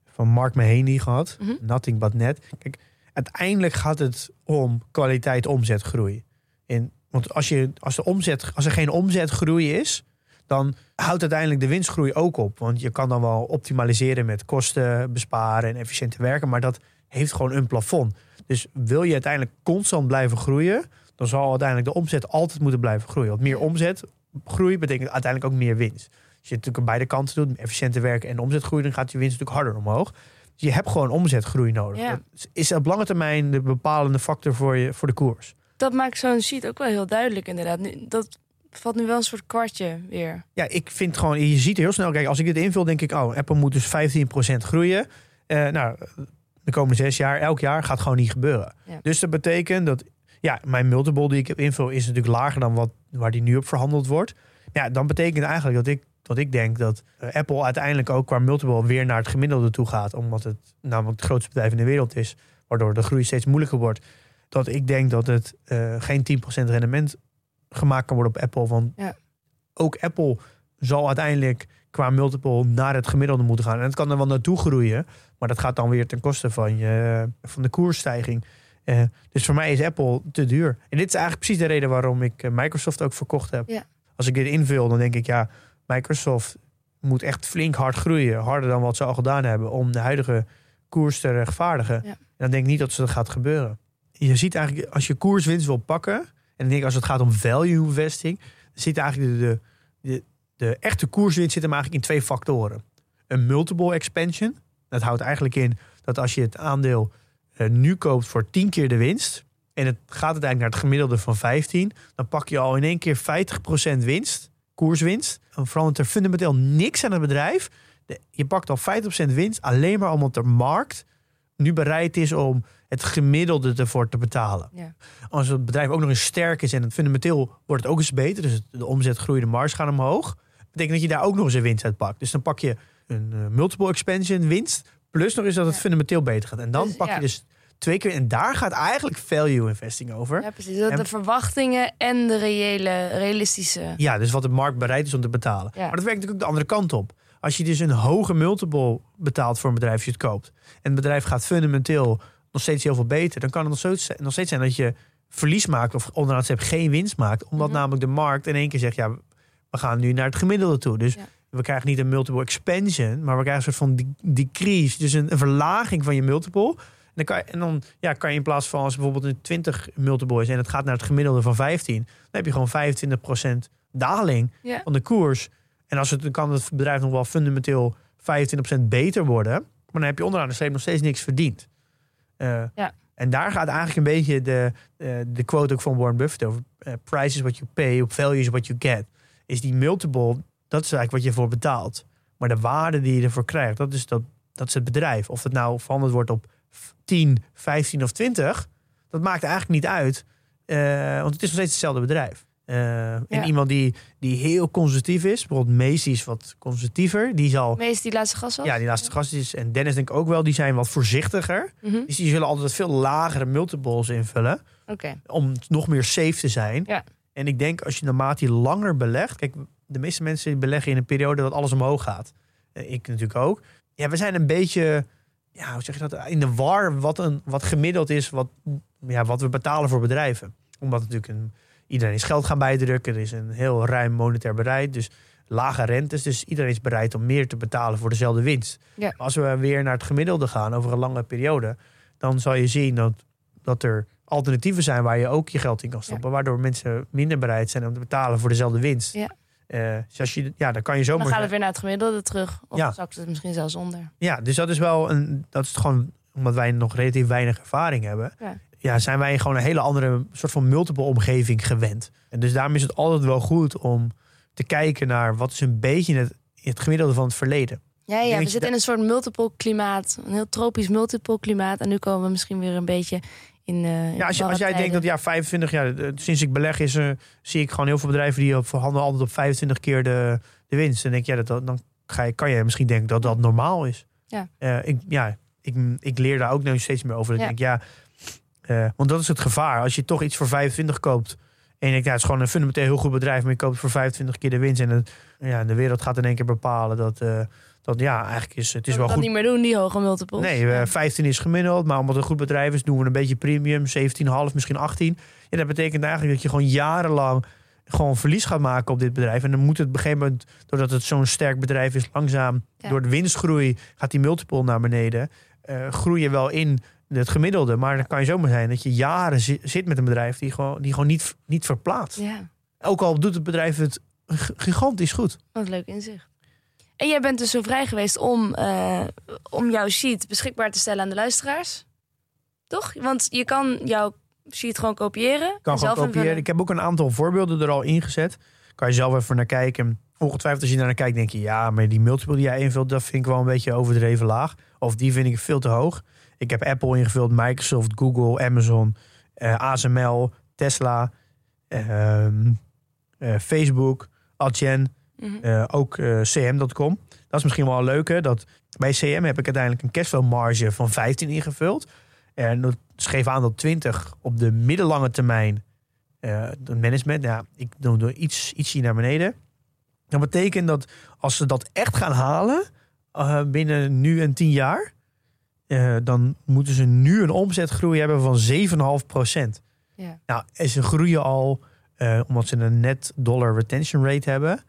van Mark Mahaney gehad. Mhm. Nothing but net. Kijk, uiteindelijk gaat het om kwaliteit omzetgroei. En, want als, je, als, de omzet, als er geen omzetgroei is, dan houdt uiteindelijk de winstgroei ook op. Want je kan dan wel optimaliseren met kosten besparen en efficiënter werken, maar dat heeft gewoon een plafond. Dus wil je uiteindelijk constant blijven groeien, dan zal uiteindelijk de omzet altijd moeten blijven groeien. Want meer omzet groei betekent uiteindelijk ook meer winst. Als je het natuurlijk aan beide kanten doet, efficiënter werken en omzetgroei, dan gaat je winst natuurlijk harder omhoog. Dus je hebt gewoon omzetgroei nodig. Ja. Dat is op lange termijn de bepalende factor voor, je, voor de koers. Dat maakt zo'n sheet ook wel heel duidelijk inderdaad. Nu- Dat valt nu wel een soort kwartje weer. Ja, ik vind gewoon, je ziet heel snel, kijk, als ik dit invul, denk ik, oh, Apple moet dus 15% groeien. Eh, nou, de komende zes jaar, elk jaar gaat gewoon niet gebeuren. Ja. Dus dat betekent dat, ja, mijn multiple die ik heb invul is natuurlijk lager dan wat, waar die nu op verhandeld wordt. Ja, dan betekent eigenlijk dat ik, dat ik denk dat eh, Apple uiteindelijk ook qua multiple weer naar het gemiddelde toe gaat. Omdat het namelijk het grootste bedrijf in de wereld is, waardoor de groei steeds moeilijker wordt. Dat ik denk dat het eh, geen 10% rendement gemaakt kan worden op Apple. Want Ja. ook Apple zal uiteindelijk qua multiple naar het gemiddelde moeten gaan. En het kan er wel naartoe groeien, maar dat gaat dan weer ten koste van, je, van de koersstijging. Eh, dus voor mij is Apple te duur. En dit is eigenlijk precies de reden waarom ik eh, Microsoft ook verkocht heb. Ja. Als ik dit invul, dan denk ik, ja, Microsoft moet echt flink hard groeien. Harder dan wat ze al gedaan hebben om de huidige koers te rechtvaardigen. Ja. En dan denk ik niet dat ze dat gaat gebeuren. Je ziet eigenlijk, als je koerswinst wil pakken, en ik denk als het gaat om value investing, dan zit eigenlijk de, de, de, de echte koerswinst zit hem eigenlijk in twee factoren. Een multiple expansion. Dat houdt eigenlijk in dat als je het aandeel nu koopt voor 10 keer de winst. En het gaat uiteindelijk naar het gemiddelde van 15. Dan pak je al in één keer 50% winst, koerswinst. Dan verandert er fundamenteel niks aan het bedrijf. Je pakt al 50% winst alleen maar omdat de markt nu bereid is om het gemiddelde ervoor te betalen. Ja. Als het bedrijf ook nog eens sterk is en het fundamenteel wordt het ook eens beter, dus de omzet groeit, de marge gaan omhoog, betekent dat je daar ook nog eens een winst uit pakt. Dus dan pak je een eh, multiple expansion winst, plus nog eens dat het fundamenteel beter gaat. En dan Dus, pak je dus twee keer, en daar gaat eigenlijk value investing over. Ja, precies. Dat En- de verwachtingen en de reële, realistische... Ja, dus wat de markt bereid is om te betalen. Ja. Maar dat werkt natuurlijk ook de andere kant op. Als je dus een hoge multiple betaalt voor een bedrijf als je het koopt. En het bedrijf gaat fundamenteel nog steeds heel veel beter. Dan kan het nog steeds, nog steeds zijn dat je verlies maakt. Of onderaan hebt geen winst maakt. Omdat Mhm. namelijk de markt in één keer zegt. Ja, we gaan nu naar het gemiddelde toe. Dus Ja. We krijgen niet een multiple expansion. Maar we krijgen een soort van de- decrease. Dus een, een verlaging van je multiple. En dan, kan je, en dan ja, kan je in plaats van als bijvoorbeeld een 20 multiple is. En het gaat naar het gemiddelde van 15. Dan heb je gewoon 25% daling van de koers. En als het, dan kan het bedrijf nog wel fundamenteel 25% beter worden. Maar dan heb je onderaan de streep nog steeds niks verdiend. Eh, Ja. En daar gaat eigenlijk een beetje de, eh, de quote ook van Warren Buffett over. eh, price is what you pay, value is what you get. Is die multiple, dat is eigenlijk wat je voor betaalt. Maar de waarde die je ervoor krijgt, dat is, dat, dat is het bedrijf. Of het nou verhandeld wordt op 10, 15 of 20, dat maakt eigenlijk niet uit. Eh, want het is nog steeds hetzelfde bedrijf. Eh, En Ja. iemand die, die heel conservatief is, bijvoorbeeld Macy is wat conservatiever, die zal. Meest die laatste gas was? Ja, die laatste gast is. En Dennis denk ik ook wel, die zijn wat voorzichtiger. Mhm. Dus die zullen altijd veel lagere multiples invullen. Om nog meer safe te zijn. Ja. En ik denk als je naarmate je langer belegt. Kijk, de meeste mensen beleggen in een periode dat alles omhoog gaat. Eh, Ik natuurlijk ook. Ja, we zijn een beetje. Ja, hoe zeg je dat? In de war wat, een, wat gemiddeld is. Wat, ja, wat we betalen voor bedrijven. Omdat natuurlijk een, iedereen is geld gaan bijdrukken. Er is een heel ruim monetair bereid. Dus lage rentes. Dus iedereen is bereid om meer te betalen voor dezelfde winst. Ja. Als we weer naar het gemiddelde gaan over een lange periode. Dan zal je zien dat, dat er alternatieven zijn waar je ook je geld in kan stoppen. Waardoor mensen minder bereid zijn om te betalen voor dezelfde winst. Ja. Dus als je, ja, dan kan je Dan gaat het weer naar het gemiddelde terug. Of Ja. zakt het misschien zelfs onder. Ja, dus dat is wel een. Dat is gewoon omdat wij nog relatief weinig ervaring hebben. Ja. Ja, zijn wij gewoon een hele andere soort van multiple omgeving gewend. En dus daarom is het altijd wel goed om te kijken naar wat is een beetje het, het gemiddelde van het verleden. Ja, ja we zitten in een soort multiple klimaat. Een heel tropisch multiple klimaat. En nu komen we misschien weer een beetje in. eh, in Ja, als, jij denkt dat ja, 25 jaar, eh, sinds ik beleg is, zie ik gewoon heel veel bedrijven die op handelen altijd op 25 keer de, de winst. En denk je, ja, dat, dan ga je, kan je misschien denken dat dat normaal is. Ja. Eh, ik, ja, ik, ik leer daar ook nu steeds meer over. Ik Ja. denk, ja, want dat is het gevaar. Als je toch iets voor 25 koopt en je denkt, ja, het is gewoon een fundamenteel heel goed bedrijf, maar je koopt voor 25 keer de winst en het, ja, de wereld gaat in één keer bepalen dat, dat ja, eigenlijk is het is wel we goed. dat niet meer doen, die hoge multiples. Nee, Ja. 15 is gemiddeld, maar omdat het een goed bedrijf is, doen we een beetje premium, 17,5, misschien 18. Ja, dat betekent eigenlijk dat je gewoon jarenlang gewoon verlies gaat maken op dit bedrijf. En dan moet het op een gegeven moment, doordat het zo'n sterk bedrijf is, langzaam Ja. door de winstgroei gaat die multiple naar beneden. Eh groei je wel in het gemiddelde, maar dan kan je zomaar zijn dat je jaren zi- zit met een bedrijf die gewoon, die gewoon niet, niet verplaatst. ja, Ook al doet het bedrijf het gigantisch goed. wat leuk inzicht. En jij bent dus zo vrij geweest om, eh, om jouw sheet beschikbaar te stellen aan de luisteraars. Toch? Want je kan jouw sheet gewoon kopiëren. kan gewoon kopiëren. invullen. Ik heb ook een aantal voorbeelden er al ingezet. Kan je zelf even naar kijken. Ongetwijfeld als je daar naar kijkt, denk je... ja, maar die multiple die jij invult, dat vind ik wel een beetje overdreven laag. Of die vind ik veel te hoog. Ik heb Apple ingevuld, Microsoft, Google, Amazon, eh, ASML, Tesla, ehm, eh, Facebook, Adyen, Mhm. eh, ook eh, cm.com. Dat is misschien wel een leuke. Dat bij CM heb ik uiteindelijk een cashflow marge van 15 ingevuld. En dat schreef aan dat 20 op de middellange termijn eh management. Ja, ik doe iets, ietsje naar beneden. Dat betekent dat als ze dat echt gaan halen binnen nu en 10 jaar, dan moeten ze nu een omzetgroei hebben van 7,5 procent. Ja. Nou, en ze groeien al, omdat ze een net dollar retention rate hebben,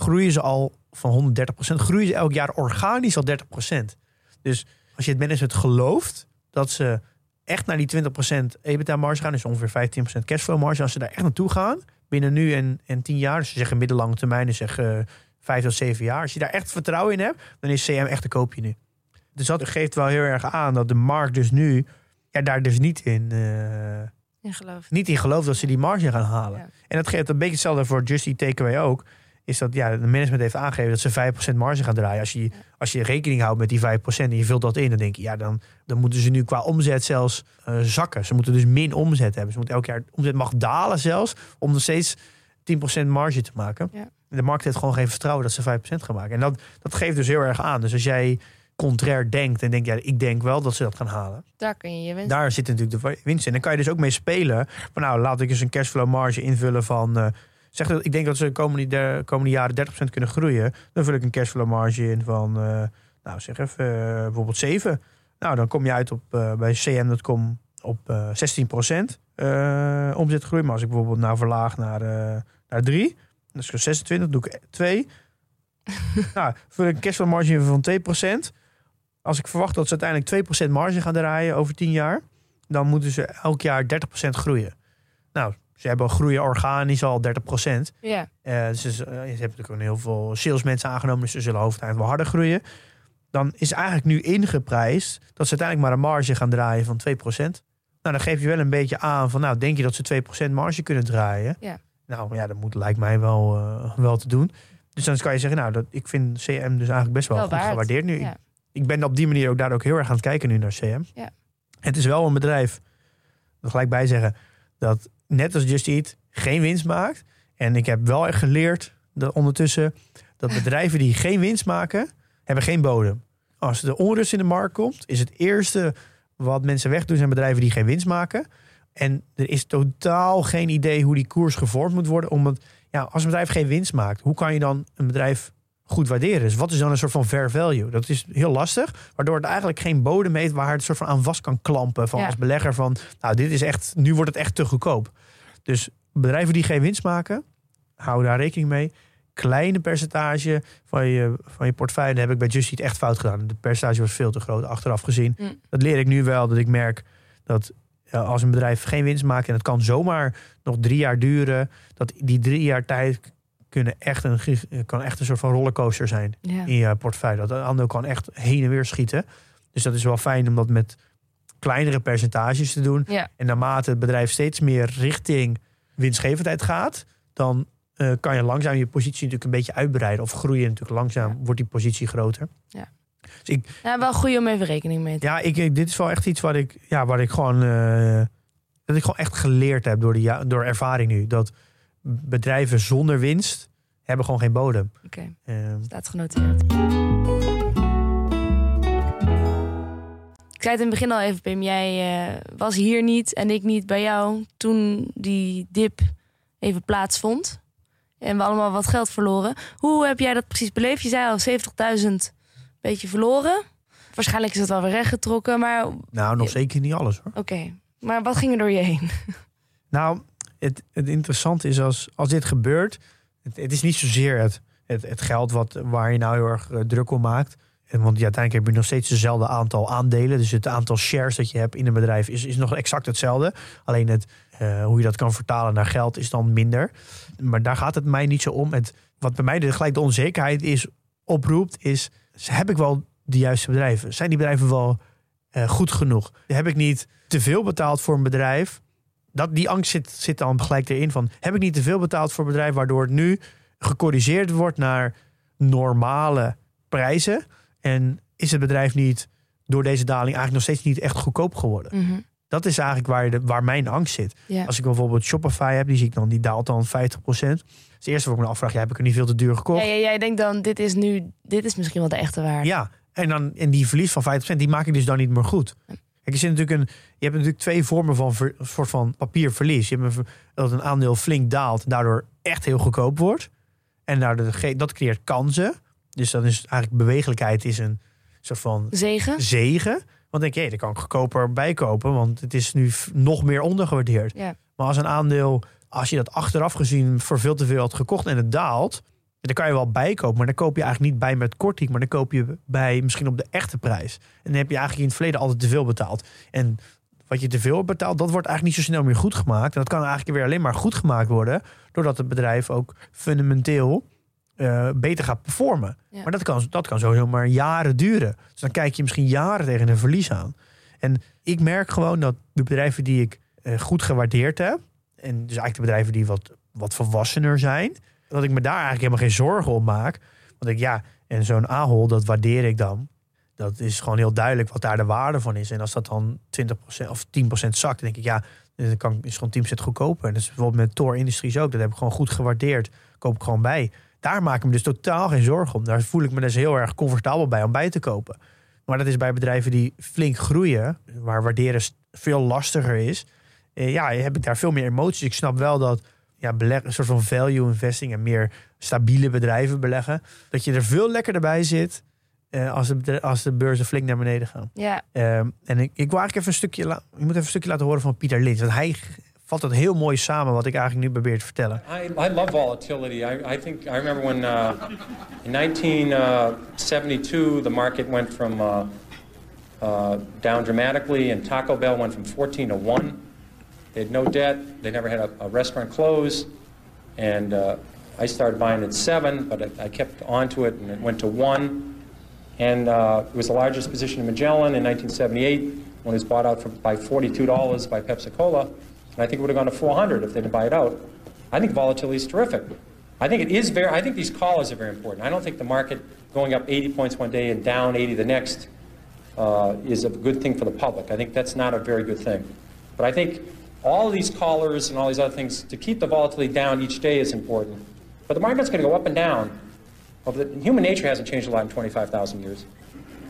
groeien ze al van 130 procent. Groeien ze elk jaar organisch al 30 procent. Dus als je het management gelooft dat ze echt naar die 20 procent EBITDA marge gaan, dus ongeveer 15 procent cashflow marge, als ze daar echt naartoe gaan, binnen nu en, en 10 jaar, dus ze zeggen middellange termijn, dus zeggen 5 tot 7 jaar. Als je daar echt vertrouwen in hebt, dan is CM echt een koopje nu. Dus dat geeft wel heel erg aan dat de markt dus nu ja, daar dus niet in, eh, In geloof. niet in gelooft dat ze die marge gaan halen. Ja. En dat geeft een beetje hetzelfde voor Just Eat Takeaway ook. Is dat ja, de management heeft aangegeven dat ze 5% marge gaan draaien. Als je, als je rekening houdt met die 5% en je vult dat in, dan denk je, ja, dan, dan moeten ze nu qua omzet zelfs eh, zakken. Ze moeten dus min omzet hebben. Ze moeten elk jaar omzet mag dalen zelfs om nog steeds 10% marge te maken. Ja. De markt heeft gewoon geen vertrouwen dat ze 5% gaan maken. En dat, dat geeft dus heel erg aan. Dus als jij contrair denkt en denkt, ja, ik denk wel dat ze dat gaan halen. Daar kun je je winst. Daar zit natuurlijk de winst in. Dan kan je dus ook mee spelen. Van nou, laat ik eens een cashflow marge invullen van. eh, zeg dat ik denk dat ze de komende, de komende jaren 30% kunnen groeien. Dan vul ik een cashflow marge in van. eh, nou, zeg even eh, bijvoorbeeld 7. Nou, dan kom je uit op eh, bij cm.com op eh 16% eh omzetgroei. Maar als ik bijvoorbeeld nou verlaag naar, naar 3, dan is het 26, doe ik 2. nou, vul ik een cashflow marge in van 2%. Als ik verwacht dat ze uiteindelijk 2% marge gaan draaien over 10 jaar, dan moeten ze elk jaar 30% groeien. Nou, ze hebben groeien organisch al 30%. Ja, Eh, dus ze, eh, ze hebben natuurlijk ook heel veel salesmensen aangenomen, dus ze zullen hoofdeind wel harder groeien. Dan is eigenlijk nu ingeprijsd dat ze uiteindelijk maar een marge gaan draaien van 2%. Nou, dan geef je wel een beetje aan van, nou, denk je dat ze 2% marge kunnen draaien? Ja. Nou ja, dat moet, lijkt mij wel, eh, wel te doen. Dus dan kan je zeggen, nou, dat, ik vind CM dus eigenlijk best wel, Wel goed waard. gewaardeerd nu. Ja. Ik ben op die manier ook daar ook heel erg aan het kijken nu naar CM. Ja. Het is wel een bedrijf, er gelijk bij zeggen, dat net als Just Eat geen winst maakt. En ik heb wel echt geleerd dat ondertussen dat bedrijven die geen winst maken, hebben geen bodem. Als er onrust in de markt komt, is het eerste wat mensen wegdoen zijn bedrijven die geen winst maken. En er is totaal geen idee hoe die koers gevormd moet worden. Omdat ja, als een bedrijf geen winst maakt, hoe kan je dan een bedrijf goed waarderen? Dus wat is dan een soort van fair value? Dat is heel lastig, waardoor het eigenlijk geen bodem heeft waar het soort van aan vast kan klampen. Van Ja. als belegger van, nou dit is echt, nu wordt het echt te goedkoop. Dus bedrijven die geen winst maken, hou daar rekening mee. Kleine percentage van je, van je portefeuille heb ik bij Just Eat echt fout gedaan. De percentage was veel te groot achteraf gezien. Mm. Dat leer ik nu wel, dat ik merk dat als een bedrijf geen winst maakt en het kan zomaar nog drie jaar duren, dat die drie jaar tijd kunnen echt een, gig- kan echt een soort van rollercoaster zijn ja. in je portefeuille. Dat aandeel kan echt heen en weer schieten. Dus dat is wel fijn om dat met kleinere percentages te doen. Ja. En naarmate het bedrijf steeds meer richting winstgevendheid gaat, dan eh, kan je langzaam je positie natuurlijk een beetje uitbreiden. Of groeien natuurlijk langzaam, Ja. wordt die positie groter. ja, wel goed om even rekening mee te Ja, ik, ik- dit is wel echt iets wat ik, ja, wat ik gewoon, eh, dat ik gewoon echt geleerd heb door, de, ja- door ervaring nu. Dat bedrijven zonder winst hebben gewoon geen bodem. Oké, Eh, staat genoteerd. Ik zei het in het begin al even, Pim. Jij eh, was hier niet en ik niet bij jou toen die dip even plaatsvond. En we allemaal wat geld verloren. Hoe heb jij dat precies beleefd? Je zei al 70.000 beetje verloren. Waarschijnlijk is het wel weer rechtgetrokken, maar oké. nou, nog zeker niet alles hoor. Maar wat ging er door je heen? Nou, het, het interessante is als, als dit gebeurt. Het, is niet zozeer het, het, geld wat, waar je nou heel erg eh, druk om maakt. Want ja, uiteindelijk heb je nog steeds hetzelfde aantal aandelen. Dus het aantal shares dat je hebt in een bedrijf is, is nog exact hetzelfde. Alleen het, eh, hoe je dat kan vertalen naar geld is dan minder. Maar daar gaat het mij niet zo om. Het, wat bij mij de, gelijk de onzekerheid is, oproept, is: heb ik wel de juiste bedrijven? Zijn die bedrijven wel eh, goed genoeg? Heb ik niet te veel betaald voor een bedrijf? Dat, die angst zit, zit dan gelijk erin van... heb ik niet te veel betaald voor bedrijf... waardoor het nu gecorrigeerd wordt naar normale prijzen... en is het bedrijf niet door deze daling eigenlijk nog steeds niet echt goedkoop geworden? Mhm. Dat is eigenlijk waar, de, waar mijn angst zit. Als ik bijvoorbeeld Shopify heb, die zie ik dan, die daalt dan 50%. Het eerste wat ik me afvraag, ja, heb ik er niet veel te duur gekocht? Ja, ja, jij denkt dan, dit is nu, dit is misschien wel de echte waarde. Ja, en, dan, en die verlies van 50%, die maak ik dus dan niet meer goed. Kijk, zit natuurlijk een, je hebt natuurlijk twee vormen van ver- soort van papierverlies. Je hebt een, dat een aandeel flink daalt en daardoor echt heel goedkoop wordt. En daardoor, dat creëert kansen. Dus dan is eigenlijk bewegelijkheid is een soort van Zegen? zegen. Want denk je, hé, daar kan ik goedkoper bijkopen, want het is nu nog meer ondergewaardeerd. Ja. Maar als een aandeel, als je dat achteraf gezien voor veel te veel had gekocht en het daalt, dan kan je wel bijkopen, maar dan koop je eigenlijk niet bij met korting, maar dan koop je bij misschien op de echte prijs. En dan heb je eigenlijk in het verleden altijd te veel betaald. En wat je te veel betaalt, dat wordt eigenlijk niet zo snel meer goed gemaakt. En dat kan eigenlijk weer alleen maar goed gemaakt worden, doordat het bedrijf ook fundamenteel eh, beter gaat performen. Ja. Maar dat kan, dat kan sowieso maar jaren duren. Dus dan kijk je misschien jaren tegen een verlies aan. En ik merk gewoon dat de bedrijven die ik eh, goed gewaardeerd heb, en dus eigenlijk de bedrijven die wat, wat volwassener zijn, dat ik me daar eigenlijk helemaal geen zorgen om maak. Want ik, ja, en zo'n Ahold, dat waardeer ik dan. Dat is gewoon heel duidelijk wat daar de waarde van is. En als dat dan 20% of 10% zakt, denk ik, ja, dan kan, is gewoon 10% goedkoper. En dat is bijvoorbeeld met Tor Industries ook. Dat heb ik gewoon goed gewaardeerd. Koop ik gewoon bij. Daar maak ik me dus totaal geen zorgen om. Daar voel ik me dus heel erg comfortabel bij om bij te kopen. Maar dat is bij bedrijven die flink groeien, waar waarderen veel lastiger is. Eh, ja, heb ik daar veel meer emoties. Ik snap wel dat ja, beleg, een soort van value investing en meer stabiele bedrijven beleggen. Dat je er veel lekkerder bij zit eh, als, de, als de beurzen flink naar beneden gaan. Ja, Ehm, en ik, ik wil eigenlijk even een stukje, la- ik moet even een stukje laten horen van Pieter Lynch. Want hij vat dat heel mooi samen wat ik eigenlijk nu probeer te vertellen. I, I love volatility. I, I think I remember when uh, in 1972 the market went from uh, uh, down dramatically, and Taco Bell went from 14 to one. They had no debt. They never had a, a restaurant close, and uh, I started buying at seven, but I, I kept onto it, and it went to one. And uh, it was the largest position in Magellan in 1978 when it was bought out for, by $42 by Pepsi Cola. And I think it would have gone to 400 if they didn't buy it out. I think volatility is terrific. I think it is very, I think these callers are very important. I don't think the market going up 80 points one day and down 80 the next uh, is a good thing for the public. I think that's not a very good thing. But I think all of these callers and all these other things, to keep the volatility down each day is important. But the market's going to go up and down. The, human nature hasn't changed a lot in 25,000 years.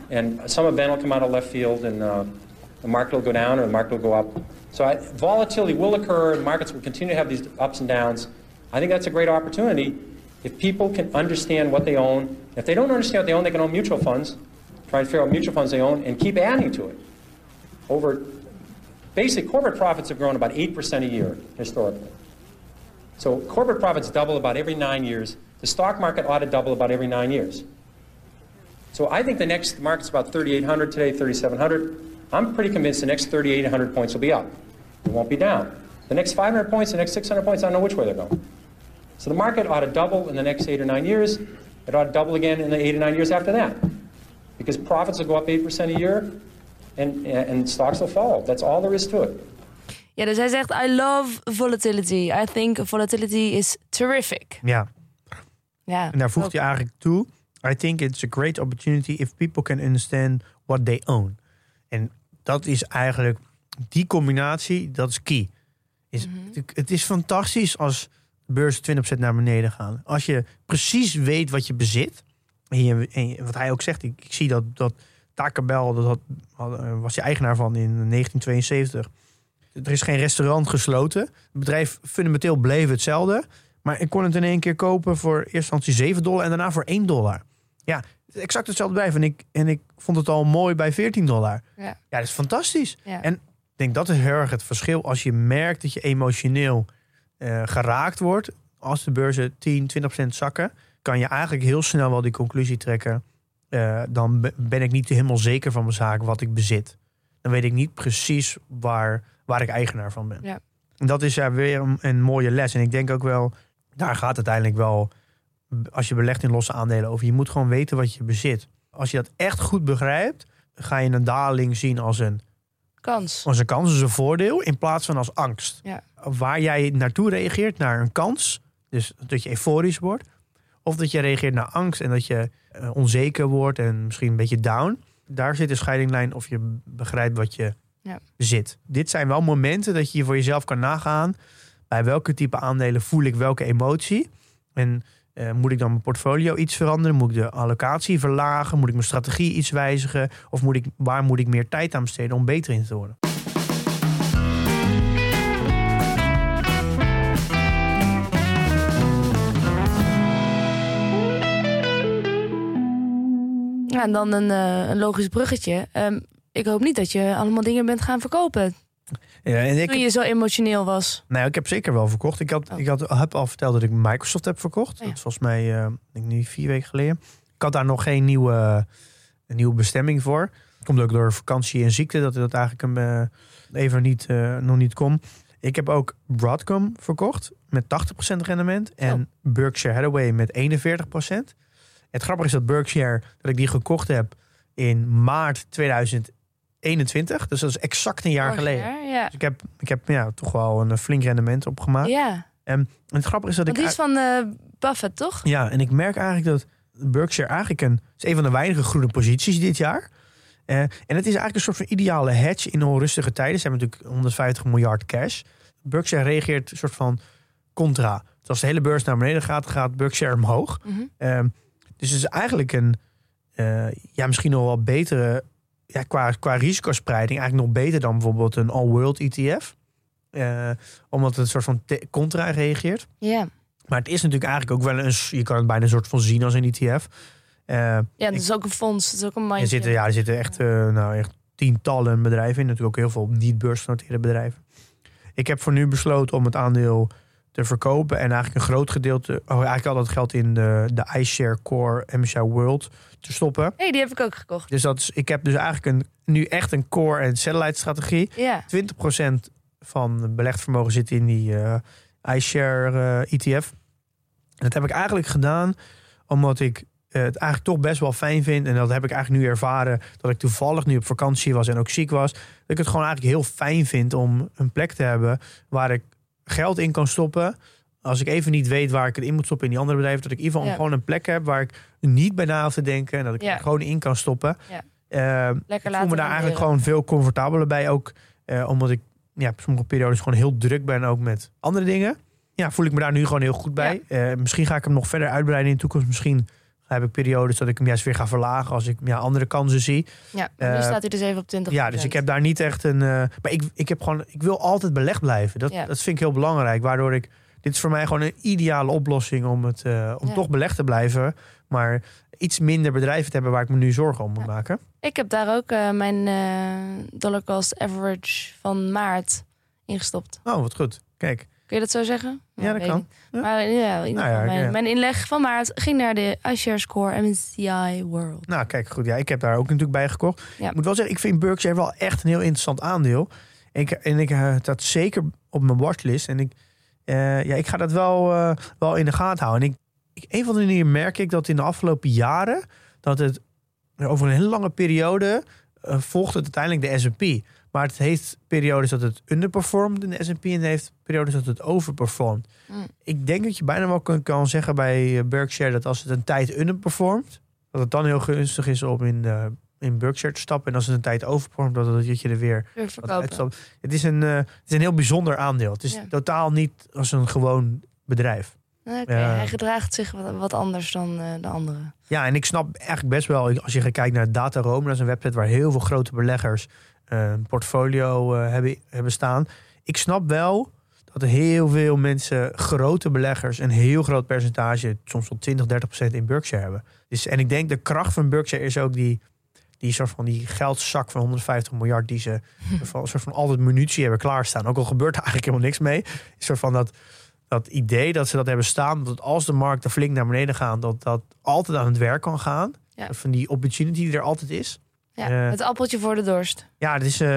And some event will come out of left field and uh, the market will go down or the market will go up. So I, volatility will occur and markets will continue to have these ups and downs. I think that's a great opportunity if people can understand what they own. If they don't understand what they own, they can own mutual funds, try and figure out mutual funds they own, and keep adding to it. Over, basically, corporate profits have grown about 8% a year historically. So corporate profits double about every nine years. The stock market ought to double about every nine years. So I think the next the market's about 3,800 today, 3,700. I'm pretty convinced the next 3,800 points will be up. It won't be down. The next 500 points, the next 600 points, I don't know which way they're going. So the market ought to double in the next eight or nine years. It ought to double again in the eight or nine years after that. Because profits will go up 8% a year and, and stocks will fall. That's all there is to it. ja, dus hij zegt, I love volatility. I think volatility is terrific. Ja, Ja, en daar voegt ook. hij eigenlijk toe. I think it's a great opportunity if people can understand what they own. En dat is eigenlijk die combinatie, dat is key. Is, het, het is fantastisch als beurs 20% naar beneden gaan. Als je precies weet wat je bezit. En, je, en je- wat hij ook zegt, ik, ik zie dat, dat Taco Bell, dat had, eh, was hij eigenaar van in 1972. Er is geen restaurant gesloten. Het bedrijf fundamenteel bleef hetzelfde. Maar ik kon het in één keer kopen voor eerst instantie 7 dollar en daarna voor 1 dollar. Ja, exact hetzelfde bedrijf. En ik, en ik vond het al mooi bij 14 dollar. Ja. Ja, dat is fantastisch. Ja. En ik denk dat is heel erg het verschil. Als je merkt dat je emotioneel eh, geraakt wordt. Als de beurzen 10, 20% zakken. Kan je eigenlijk heel snel wel die conclusie trekken. Eh, dan be- ben ik niet helemaal zeker van mijn zaak wat ik bezit. Dan weet ik niet precies waar, waar ik eigenaar van ben. Ja. En dat is ja, weer een, een mooie les. En ik denk ook wel, daar gaat het uiteindelijk wel. Als je belegt in losse aandelen over. Je moet gewoon weten wat je bezit. Als je dat echt goed begrijpt, ga je een daling zien als een Kans. als een kans, dus een voordeel, in plaats van als angst. Ja. Waar jij naartoe reageert, naar een kans, dus dat je euforisch wordt, of dat je reageert naar angst en dat je eh, onzeker wordt en misschien een beetje down. Daar zit de scheidinglijn of je begrijpt wat je Ja. zit. Dit zijn wel momenten dat je voor jezelf kan nagaan. Bij welke type aandelen voel ik welke emotie? En eh, moet ik dan mijn portfolio iets veranderen? Moet ik de allocatie verlagen? Moet ik mijn strategie iets wijzigen? Of moet ik, waar moet ik meer tijd aan besteden om beter in te worden? Ja, en dan een, eh, een logisch bruggetje. Ehm, ik hoop niet dat je allemaal dingen bent gaan verkopen. Ja, en ik, Toen je zo emotioneel was. Nou, ik heb zeker wel verkocht. Ik, had, Oh. ik had, heb al verteld dat ik Microsoft heb verkocht. Ja. Dat is volgens mij, eh, ik nu vier weken geleden. Ik had daar nog geen nieuwe, een nieuwe bestemming voor. Komt ook door vakantie en ziekte dat dat eigenlijk een, eh, even niet, eh, nog niet kon. Ik heb ook Broadcom verkocht met 80% rendement. En Berkshire Hathaway met 41%. Het grappige is dat Berkshire, dat ik die gekocht heb in maart 2021. Dus dat is exact een jaar Vorig geleden. jaar, Ja. Dus ik heb, ik heb ja, toch wel een flink rendement opgemaakt. ja. En het grappige is dat Want ik... die is van eh, Buffett, toch? Ja, en ik merk eigenlijk dat Berkshire eigenlijk een, is een van de weinige groene posities dit jaar. Eh, en het is eigenlijk een soort van ideale hedge in onrustige tijden. Ze hebben natuurlijk 150 miljard cash. Berkshire reageert een soort van contra. Dus als de hele beurs naar beneden gaat, gaat Berkshire omhoog. Ehm, dus het is eigenlijk een, eh, ja, misschien nog wel betere, ja, qua, qua risicospreiding, eigenlijk nog beter dan bijvoorbeeld een all-world ETF. Eh, omdat het een soort van contra reageert. Ja. Maar het is natuurlijk eigenlijk ook wel een, je kan het bijna een soort van zien als een ETF. Eh, Ja, dat is ook een fonds. Dat is ook een er mandje. zitten, ja, er zitten echt, nou, echt tientallen bedrijven in. Natuurlijk ook heel veel niet beursgenoteerde bedrijven. Ik heb voor nu besloten om het aandeel te verkopen. En eigenlijk een groot gedeelte, oh, eigenlijk al dat geld in de, de iShare Core MSCI World te stoppen. hey, die heb ik ook gekocht. Dus dat is, ik heb dus eigenlijk een, nu echt een core en satellite strategie. Ja. 20% van belegd vermogen zit in die eh iShare eh, ETF. En dat heb ik eigenlijk gedaan omdat ik eh, het eigenlijk toch best wel fijn vind. En dat heb ik eigenlijk nu ervaren dat ik toevallig nu op vakantie was en ook ziek was. Dat ik het gewoon eigenlijk heel fijn vind om een plek te hebben waar ik geld in kan stoppen. Als ik even niet weet waar ik het in moet stoppen in die andere bedrijven, dat ik in ieder geval Ja. gewoon een plek heb waar ik niet bij na hoef te denken en dat ik Ja. er gewoon in kan stoppen. Ja. Lekker ik voel me daar eigenlijk gewoon veel comfortabeler bij. Ook eh, omdat ik ja, op sommige periodes gewoon heel druk ben, ook met andere dingen. Ja, voel ik me daar nu gewoon heel goed bij. Eh, misschien ga ik hem nog verder uitbreiden in de toekomst. Misschien heb ik periodes dat ik hem juist weer ga verlagen als ik ja, andere kansen zie. Ja, maar nu Eh, staat hij dus even op 20 Ja, dus ik heb daar niet echt een. eh, maar ik, ik heb gewoon. Ik wil altijd belegd blijven. Dat, Ja. dat vind ik heel belangrijk. Waardoor ik. Dit is voor mij gewoon een ideale oplossing om, het, eh, om Ja. toch belegd te blijven. Maar iets minder bedrijven te hebben waar ik me nu zorgen om moet Ja. maken. Ik heb daar ook mijn eh, dollar cost average van maart ingestopt. Oh, wat goed. Kijk. Kun je dat zo zeggen? Ja, dat kan. Ja. Maar ja, in Nou ja, mijn, mijn inleg van maart ging naar de iShare Score MSCI World. Nou, kijk, goed. Ja, ik heb daar ook natuurlijk bij gekocht. Ja. Ik moet wel zeggen, ik vind Berkshire wel echt een heel interessant aandeel. En ik, en ik eh, dat zeker op mijn watchlist. En ik, eh, ja, ik ga dat wel, eh, wel in de gaten houden. En ik, ik, een van de manieren merk ik dat in de afgelopen jaren... dat het over een hele lange periode volgt het uiteindelijk de S&P. Maar het heeft periodes dat het underperformt in de S&P... en het heeft periodes dat het overperformt. Mm. Ik denk dat je bijna wel kan, kan zeggen bij eh, Berkshire... dat als het een tijd underperformt... dat het dan heel gunstig is om in, eh, in Berkshire te stappen. En als het een tijd overperformt, dat, dat je er weer uitstapt. Het is, een, eh, het is een heel bijzonder aandeel. Het is Ja. totaal niet als een gewoon bedrijf. Oké, Ja. hij gedraagt zich wat, anders dan de anderen. Ja, en ik snap eigenlijk best wel, als je gaat kijken naar Datarome, dat is een website waar heel veel grote beleggers portfolio eh, hebben, hebben staan. Ik snap wel dat heel veel mensen, grote beleggers, een heel groot percentage, soms wel 20, 30 procent in Berkshire hebben. Dus, en ik denk de kracht van Berkshire is ook die, die soort van die geldzak van 150 miljard die ze een soort van altijd munitie hebben klaarstaan. Ook al gebeurt er eigenlijk helemaal niks mee. Een soort van dat, dat idee dat ze dat hebben staan, dat als de markten flink naar beneden gaan, dat dat altijd aan het werk kan gaan. Ja. Van die opportunity die er altijd is. Ja, Eh. het appeltje voor de dorst. Ja, het is, eh,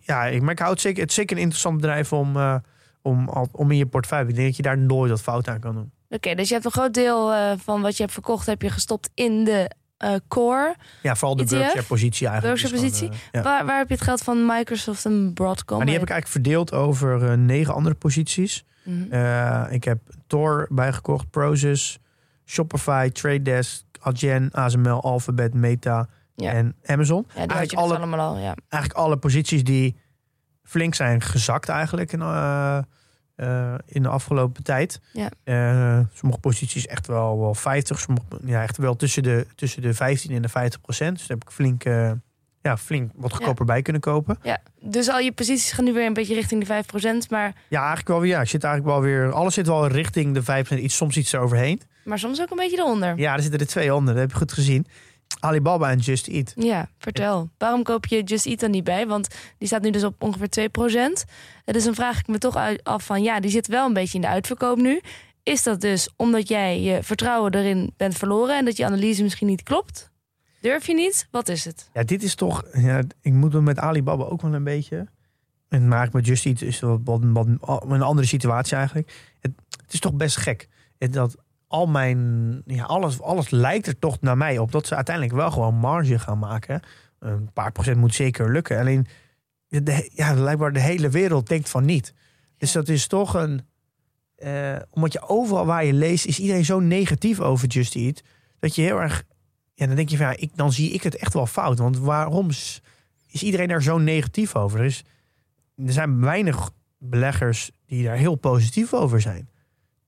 ja ik, maar ik houd het zeker, het is zeker een interessant bedrijf om, eh, om, om in je portefeuille. Ik denk dat je daar nooit wat fout aan kan doen. Oké, dus je hebt een groot deel eh, van wat je hebt verkocht, heb je gestopt in de eh, core. Ja, vooral de? Berkshire-positie eigenlijk. Berkshire is gewoon, positie? eh, ja. Waar, waar heb je het geld van Microsoft en Broadcom? Maar die heb ik eigenlijk verdeeld over eh, negen andere posities. Mhm. Eh, ik heb Tor bijgekocht, Prosus, Shopify, Trade Desk, Adyen, ASML, Alphabet, Meta Ja. en Amazon. ja, eigenlijk dus alle, allemaal al, ja. eigenlijk alle posities die flink zijn gezakt eigenlijk in, eh, eh, in de afgelopen tijd. Ja. Eh, sommige posities echt wel, wel 50, sommige ja, echt wel tussen de, tussen de 15 en de 50 procent. Dus daar heb ik flink, ja, flink wat goedkoper bij kunnen kopen. ja. Dus al je posities gaan nu weer een beetje richting die 5%, maar, Ja, eigenlijk wel weer. Ja, ik zit eigenlijk wel weer. Alles zit wel richting de 5%, iets, soms iets eroverheen. maar soms ook een beetje eronder. Ja, Ja, er zitten er twee onder. Dat heb je goed gezien. Alibaba en Just Eat. vertel. Waarom koop je Just Eat dan niet bij? Want die staat nu dus op ongeveer 2%. Eh, Dus dan vraag ik me toch af van, ja, die zit wel een beetje in de uitverkoop nu. Is dat dus omdat jij je vertrouwen erin bent verloren en dat je analyse misschien niet klopt? Durf je niet? Wat is het? Ja, dit is toch. Ja, ik moet het met Alibaba ook wel een beetje. En eigenlijk met Just Eat is wat, wat, wat een andere situatie eigenlijk. Het, het is toch best gek. Dat al mijn. Ja, alles, alles lijkt er toch naar mij op dat ze uiteindelijk wel gewoon marge gaan maken. Een paar procent moet zeker lukken. Alleen. De, ja, blijkbaar de hele wereld denkt van niet. Dus dat is toch een. eh, omdat je overal waar je leest, is iedereen zo negatief over Just Eat. Dat je heel erg. Ja, dan denk je van ja, ik, dan zie ik het echt wel fout. Want waarom is, is iedereen daar zo negatief over? Er, is, er zijn weinig beleggers die daar heel positief over zijn.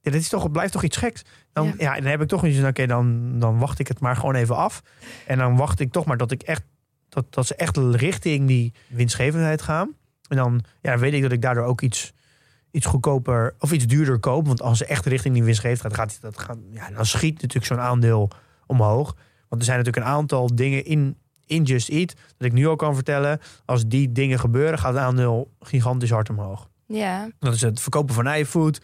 Dit is toch, het blijft toch iets geks. Dan, Ja. ja. dan heb ik toch iets van, oké, dan, dan wacht ik het maar gewoon even af. En dan wacht ik toch maar dat ik echt dat, dat ze echt richting die winstgevendheid gaan. En dan ja, weet ik dat ik daardoor ook iets, iets goedkoper of iets duurder koop. Want als ze echt richting die winstgevendheid gaat, gaat, dat gaan, ja, dan schiet natuurlijk zo'n aandeel omhoog. Want er zijn natuurlijk een aantal dingen in, in Just Eat dat ik nu al kan vertellen. Als die dingen gebeuren, gaat het aandeel gigantisch hard omhoog. Ja, Dat is het verkopen van iFood.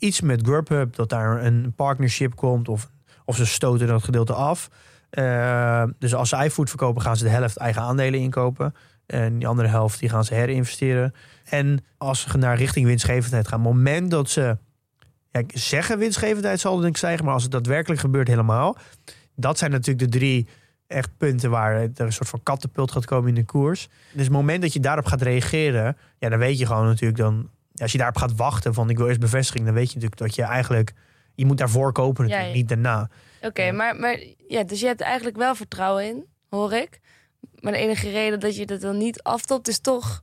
Iets met Grubhub, dat daar een partnership komt. Of, of ze stoten dat gedeelte af. Eh, dus als ze iFood verkopen, gaan ze de helft eigen aandelen inkopen. En die andere helft die gaan ze herinvesteren. En als ze naar richting winstgevendheid gaan, moment dat ze ja, zeggen winstgevendheid zal denk ik stijgen, maar als het daadwerkelijk gebeurt helemaal. Dat zijn natuurlijk de drie echt punten waar er een soort van kattenpult gaat komen in de koers. Dus het moment dat je daarop gaat reageren, ja, dan weet je gewoon natuurlijk dan. Als je daarop gaat wachten van ik wil eerst bevestiging, dan weet je natuurlijk dat je eigenlijk je moet daarvoor kopen natuurlijk, Ja, ja. niet daarna. oké. Ja. Maar, maar ja, dus je hebt eigenlijk wel vertrouwen in, hoor ik. Maar de enige reden dat je dat dan niet aftopt is toch...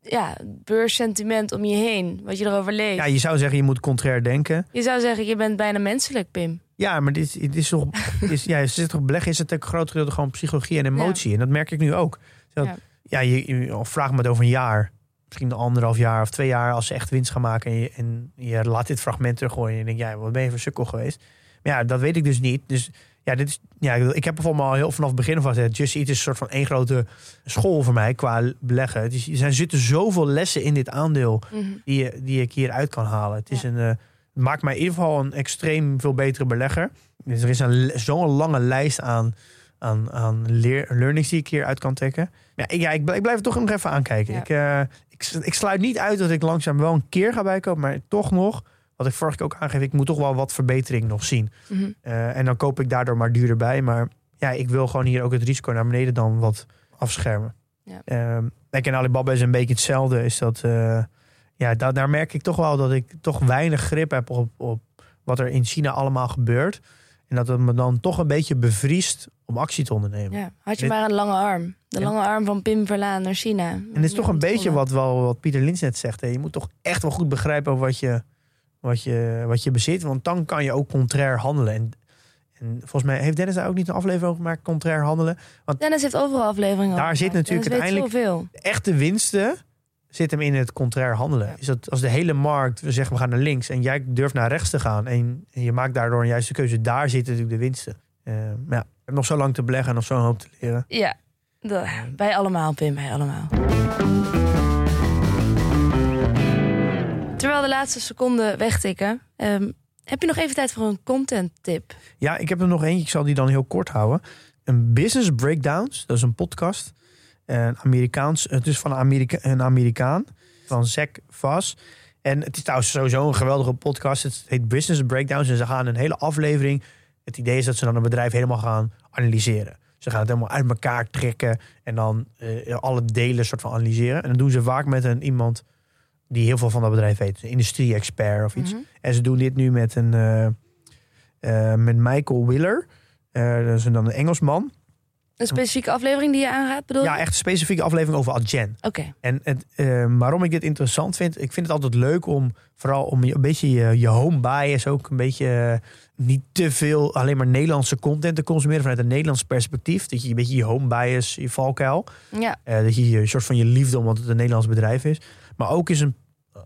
Ja, het beursentiment om je heen, wat je erover leest. Ja, je zou zeggen je moet contrair denken. Je zou zeggen, je bent bijna menselijk, Pim. Ja, maar dit, dit is toch, is, ja, zit toch beleggen is het een groot gedeelte gewoon psychologie en emotie. En dat merk ik nu ook. Dat, Ja. je, je vraag me het over een jaar. Misschien anderhalf jaar of twee jaar als ze echt winst gaan maken. En je, en je laat dit fragment teruggooien. En je denkt, ja, wat ben je voor sukkel geweest? Maar ja, dat weet ik dus niet. Dus ja, dit is, ja ik heb bijvoorbeeld al heel vanaf het begin aan gezegd. Just Eat is een soort van één grote school voor mij qua beleggen. Het is, er zijn- zitten zoveel lessen in dit aandeel Mhm. die, je- die ik hieruit kan halen. Het, is Ja. een, eh, maakt mij in ieder geval een extreem veel betere belegger. Dus er is een, zo'n lange lijst aan, aan, aan leer, learnings die ik hieruit kan trekken. Ja, ik, ja, ik, blijf, ik blijf het toch nog even aankijken. Ja. Ik, eh, ik, ik sluit niet uit dat ik langzaam wel een keer ga bijkopen, maar toch nog, wat ik vorige keer ook aangeef, ik moet toch wel wat verbetering nog zien. Mhm. Eh, en dan koop ik daardoor maar duurder bij. Maar ja, ik wil gewoon hier ook het risico naar beneden dan wat afschermen. Ja. Ehm, kijk, en Alibaba is een beetje hetzelfde. Is dat, eh, ja, da- daar merk ik toch wel dat ik toch weinig grip heb op, op wat er in China allemaal gebeurt. En dat het me dan toch een beetje bevriest om actie te ondernemen. Ja, had je Dit- maar een lange arm. De Ja. lange arm van Pim Verlaan naar China. En het is toch een beetje wat, wel, wat Pieter Lins net zegt. Hè. Je moet toch echt wel goed begrijpen wat je, wat, je, wat je bezit. Want dan kan je ook contrair handelen. En, en volgens mij heeft Dennis daar ook niet een aflevering over gemaakt. Contrair handelen. Dennis heeft overal afleveringen Daar zit gemaakt. natuurlijk Dennis uiteindelijk-. De echte winsten zit hem in het contrair handelen. Ja. Is dat als de hele markt we zeggen we gaan naar links. En jij durft naar rechts te gaan. En, en je maakt daardoor een juiste keuze. Daar zitten natuurlijk de winsten. Maar ja, heb nog zo lang te beleggen en nog zo'n hoop te leren. Ja, wij allemaal, Pim, wij allemaal. Terwijl de laatste seconden wegtikken, ehm, heb je nog even tijd voor een content tip? Ja, ik heb er nog eentje. Ik zal die dan heel kort houden. Een Business Breakdowns. Dat is een podcast. Een Amerikaans, het is van een, Amerika, een Amerikaan. Van Zach Vass. En het is trouwens sowieso een geweldige podcast. Het heet Business Breakdowns. En ze gaan een hele aflevering. Het idee is dat ze dan een bedrijf helemaal gaan analyseren. Ze gaan het helemaal uit elkaar trekken. En dan eh, alle delen soort van analyseren. En dat doen ze vaak met een iemand die heel veel van dat bedrijf weet. Een industrie-expert of iets. Mhm. En ze doen dit nu met een eh, eh, met Michael Willer. Dat is een, dan een Engelsman. Een specifieke aflevering die je aanraadt, bedoel je? Ja, echt een specifieke aflevering over Adyen. Oké, En het, eh, waarom ik dit interessant vind, ik vind het altijd leuk om vooral om je, een beetje je, je home bias ook een beetje eh, niet te veel alleen maar Nederlandse content te consumeren vanuit een Nederlands perspectief. Dat je een beetje je home bias, je valkuil. ja. Eh, dat je je soort van je liefde omdat het een Nederlands bedrijf is. Maar ook is een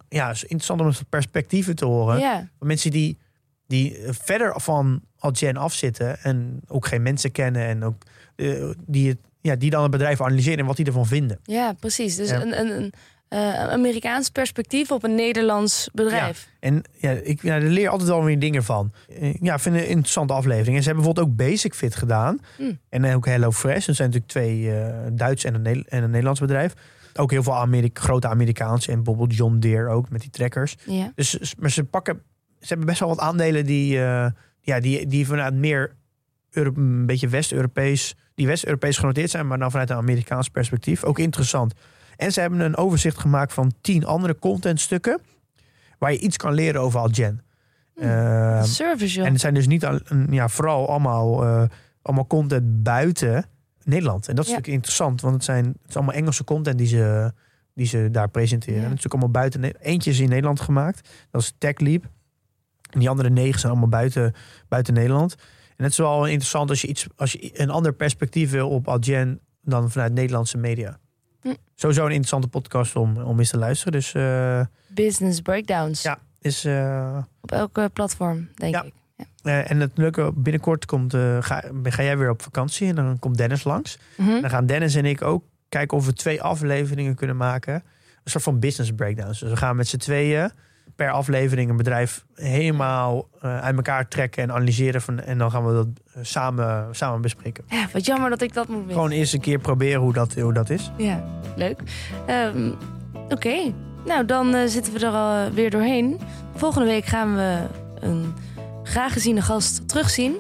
ja, is interessant om perspectieven te horen. ja. Van mensen die, die verder van Adyen afzitten en ook geen mensen kennen en ook eh, die, het, ja, die dan het bedrijf analyseren en wat die ervan vinden. Ja, precies. Dus Ja. een, een, een eh, Amerikaans perspectief op een Nederlands bedrijf. En ja, ik ja, daar leer altijd wel weer dingen van. Eh, Ja, ik vind een interessante aflevering. En ze hebben bijvoorbeeld ook Basic Fit gedaan. Hmm. En ook Hello Fresh. Dat zijn natuurlijk twee eh, Duits en een, en een Nederlands bedrijf. Ook heel veel Amerika grote Amerikaanse. En bijvoorbeeld John Deere ook met die trekkers. Ja. Dus, maar ze pakken, ze hebben best wel wat aandelen die, eh, ja, die, die vanuit meer Euro- een beetje West-Europees, die West-Europees genoteerd zijn, maar dan vanuit een Amerikaans perspectief. Ook interessant. En ze hebben een overzicht gemaakt van tien andere contentstukken. waar je iets kan leren over Algen. Hmm. Ehm, Service, joh. en het zijn dus niet al, ja, vooral allemaal, eh, allemaal content buiten Nederland. En dat is Ja. natuurlijk interessant, want het, zijn, het is allemaal Engelse content die ze, die ze daar presenteren. Ja. En het is natuurlijk allemaal buiten. Eentje is in Nederland gemaakt, dat is TechLeap. En die andere negen zijn allemaal buiten, buiten Nederland. En het is wel interessant als je, iets, als je een ander perspectief wil op Algen dan vanuit Nederlandse media. Hm. Sowieso een interessante podcast om, om eens te luisteren. Dus eh, Business breakdowns. ja, is, eh, Op elke platform, denk Ja. ik. eh, en het leuke, binnenkort komt, eh, ga, ga jij weer op vakantie en dan komt Dennis langs. Mhm. Dan gaan Dennis en ik ook kijken of we twee afleveringen kunnen maken. Een soort van business breakdowns. Dus we gaan met z'n tweeën per aflevering een bedrijf helemaal eh, uit elkaar trekken en analyseren. Van, en dan gaan we dat eh, samen, samen bespreken. Ja, wat jammer dat ik dat moet missen. Gewoon eerst een keer proberen hoe dat, hoe dat is. Ja, leuk. Ehm, Oké, nou dan eh, zitten we er al weer doorheen. Volgende week gaan we een graag geziene gast terugzien.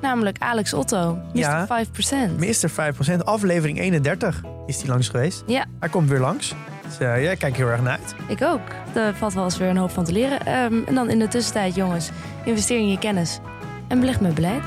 Namelijk Alex Otto, Mr. Ja. 5%. Meester 5%, aflevering 31 is die langs geweest. Ja. Hij komt weer langs. Dus eh, ja, ik kijk heel erg naar uit. Ik ook. Daar valt wel eens weer een hoop van te leren. Ehm, en dan in de tussentijd, jongens, investeer in je kennis. En beleg met beleid.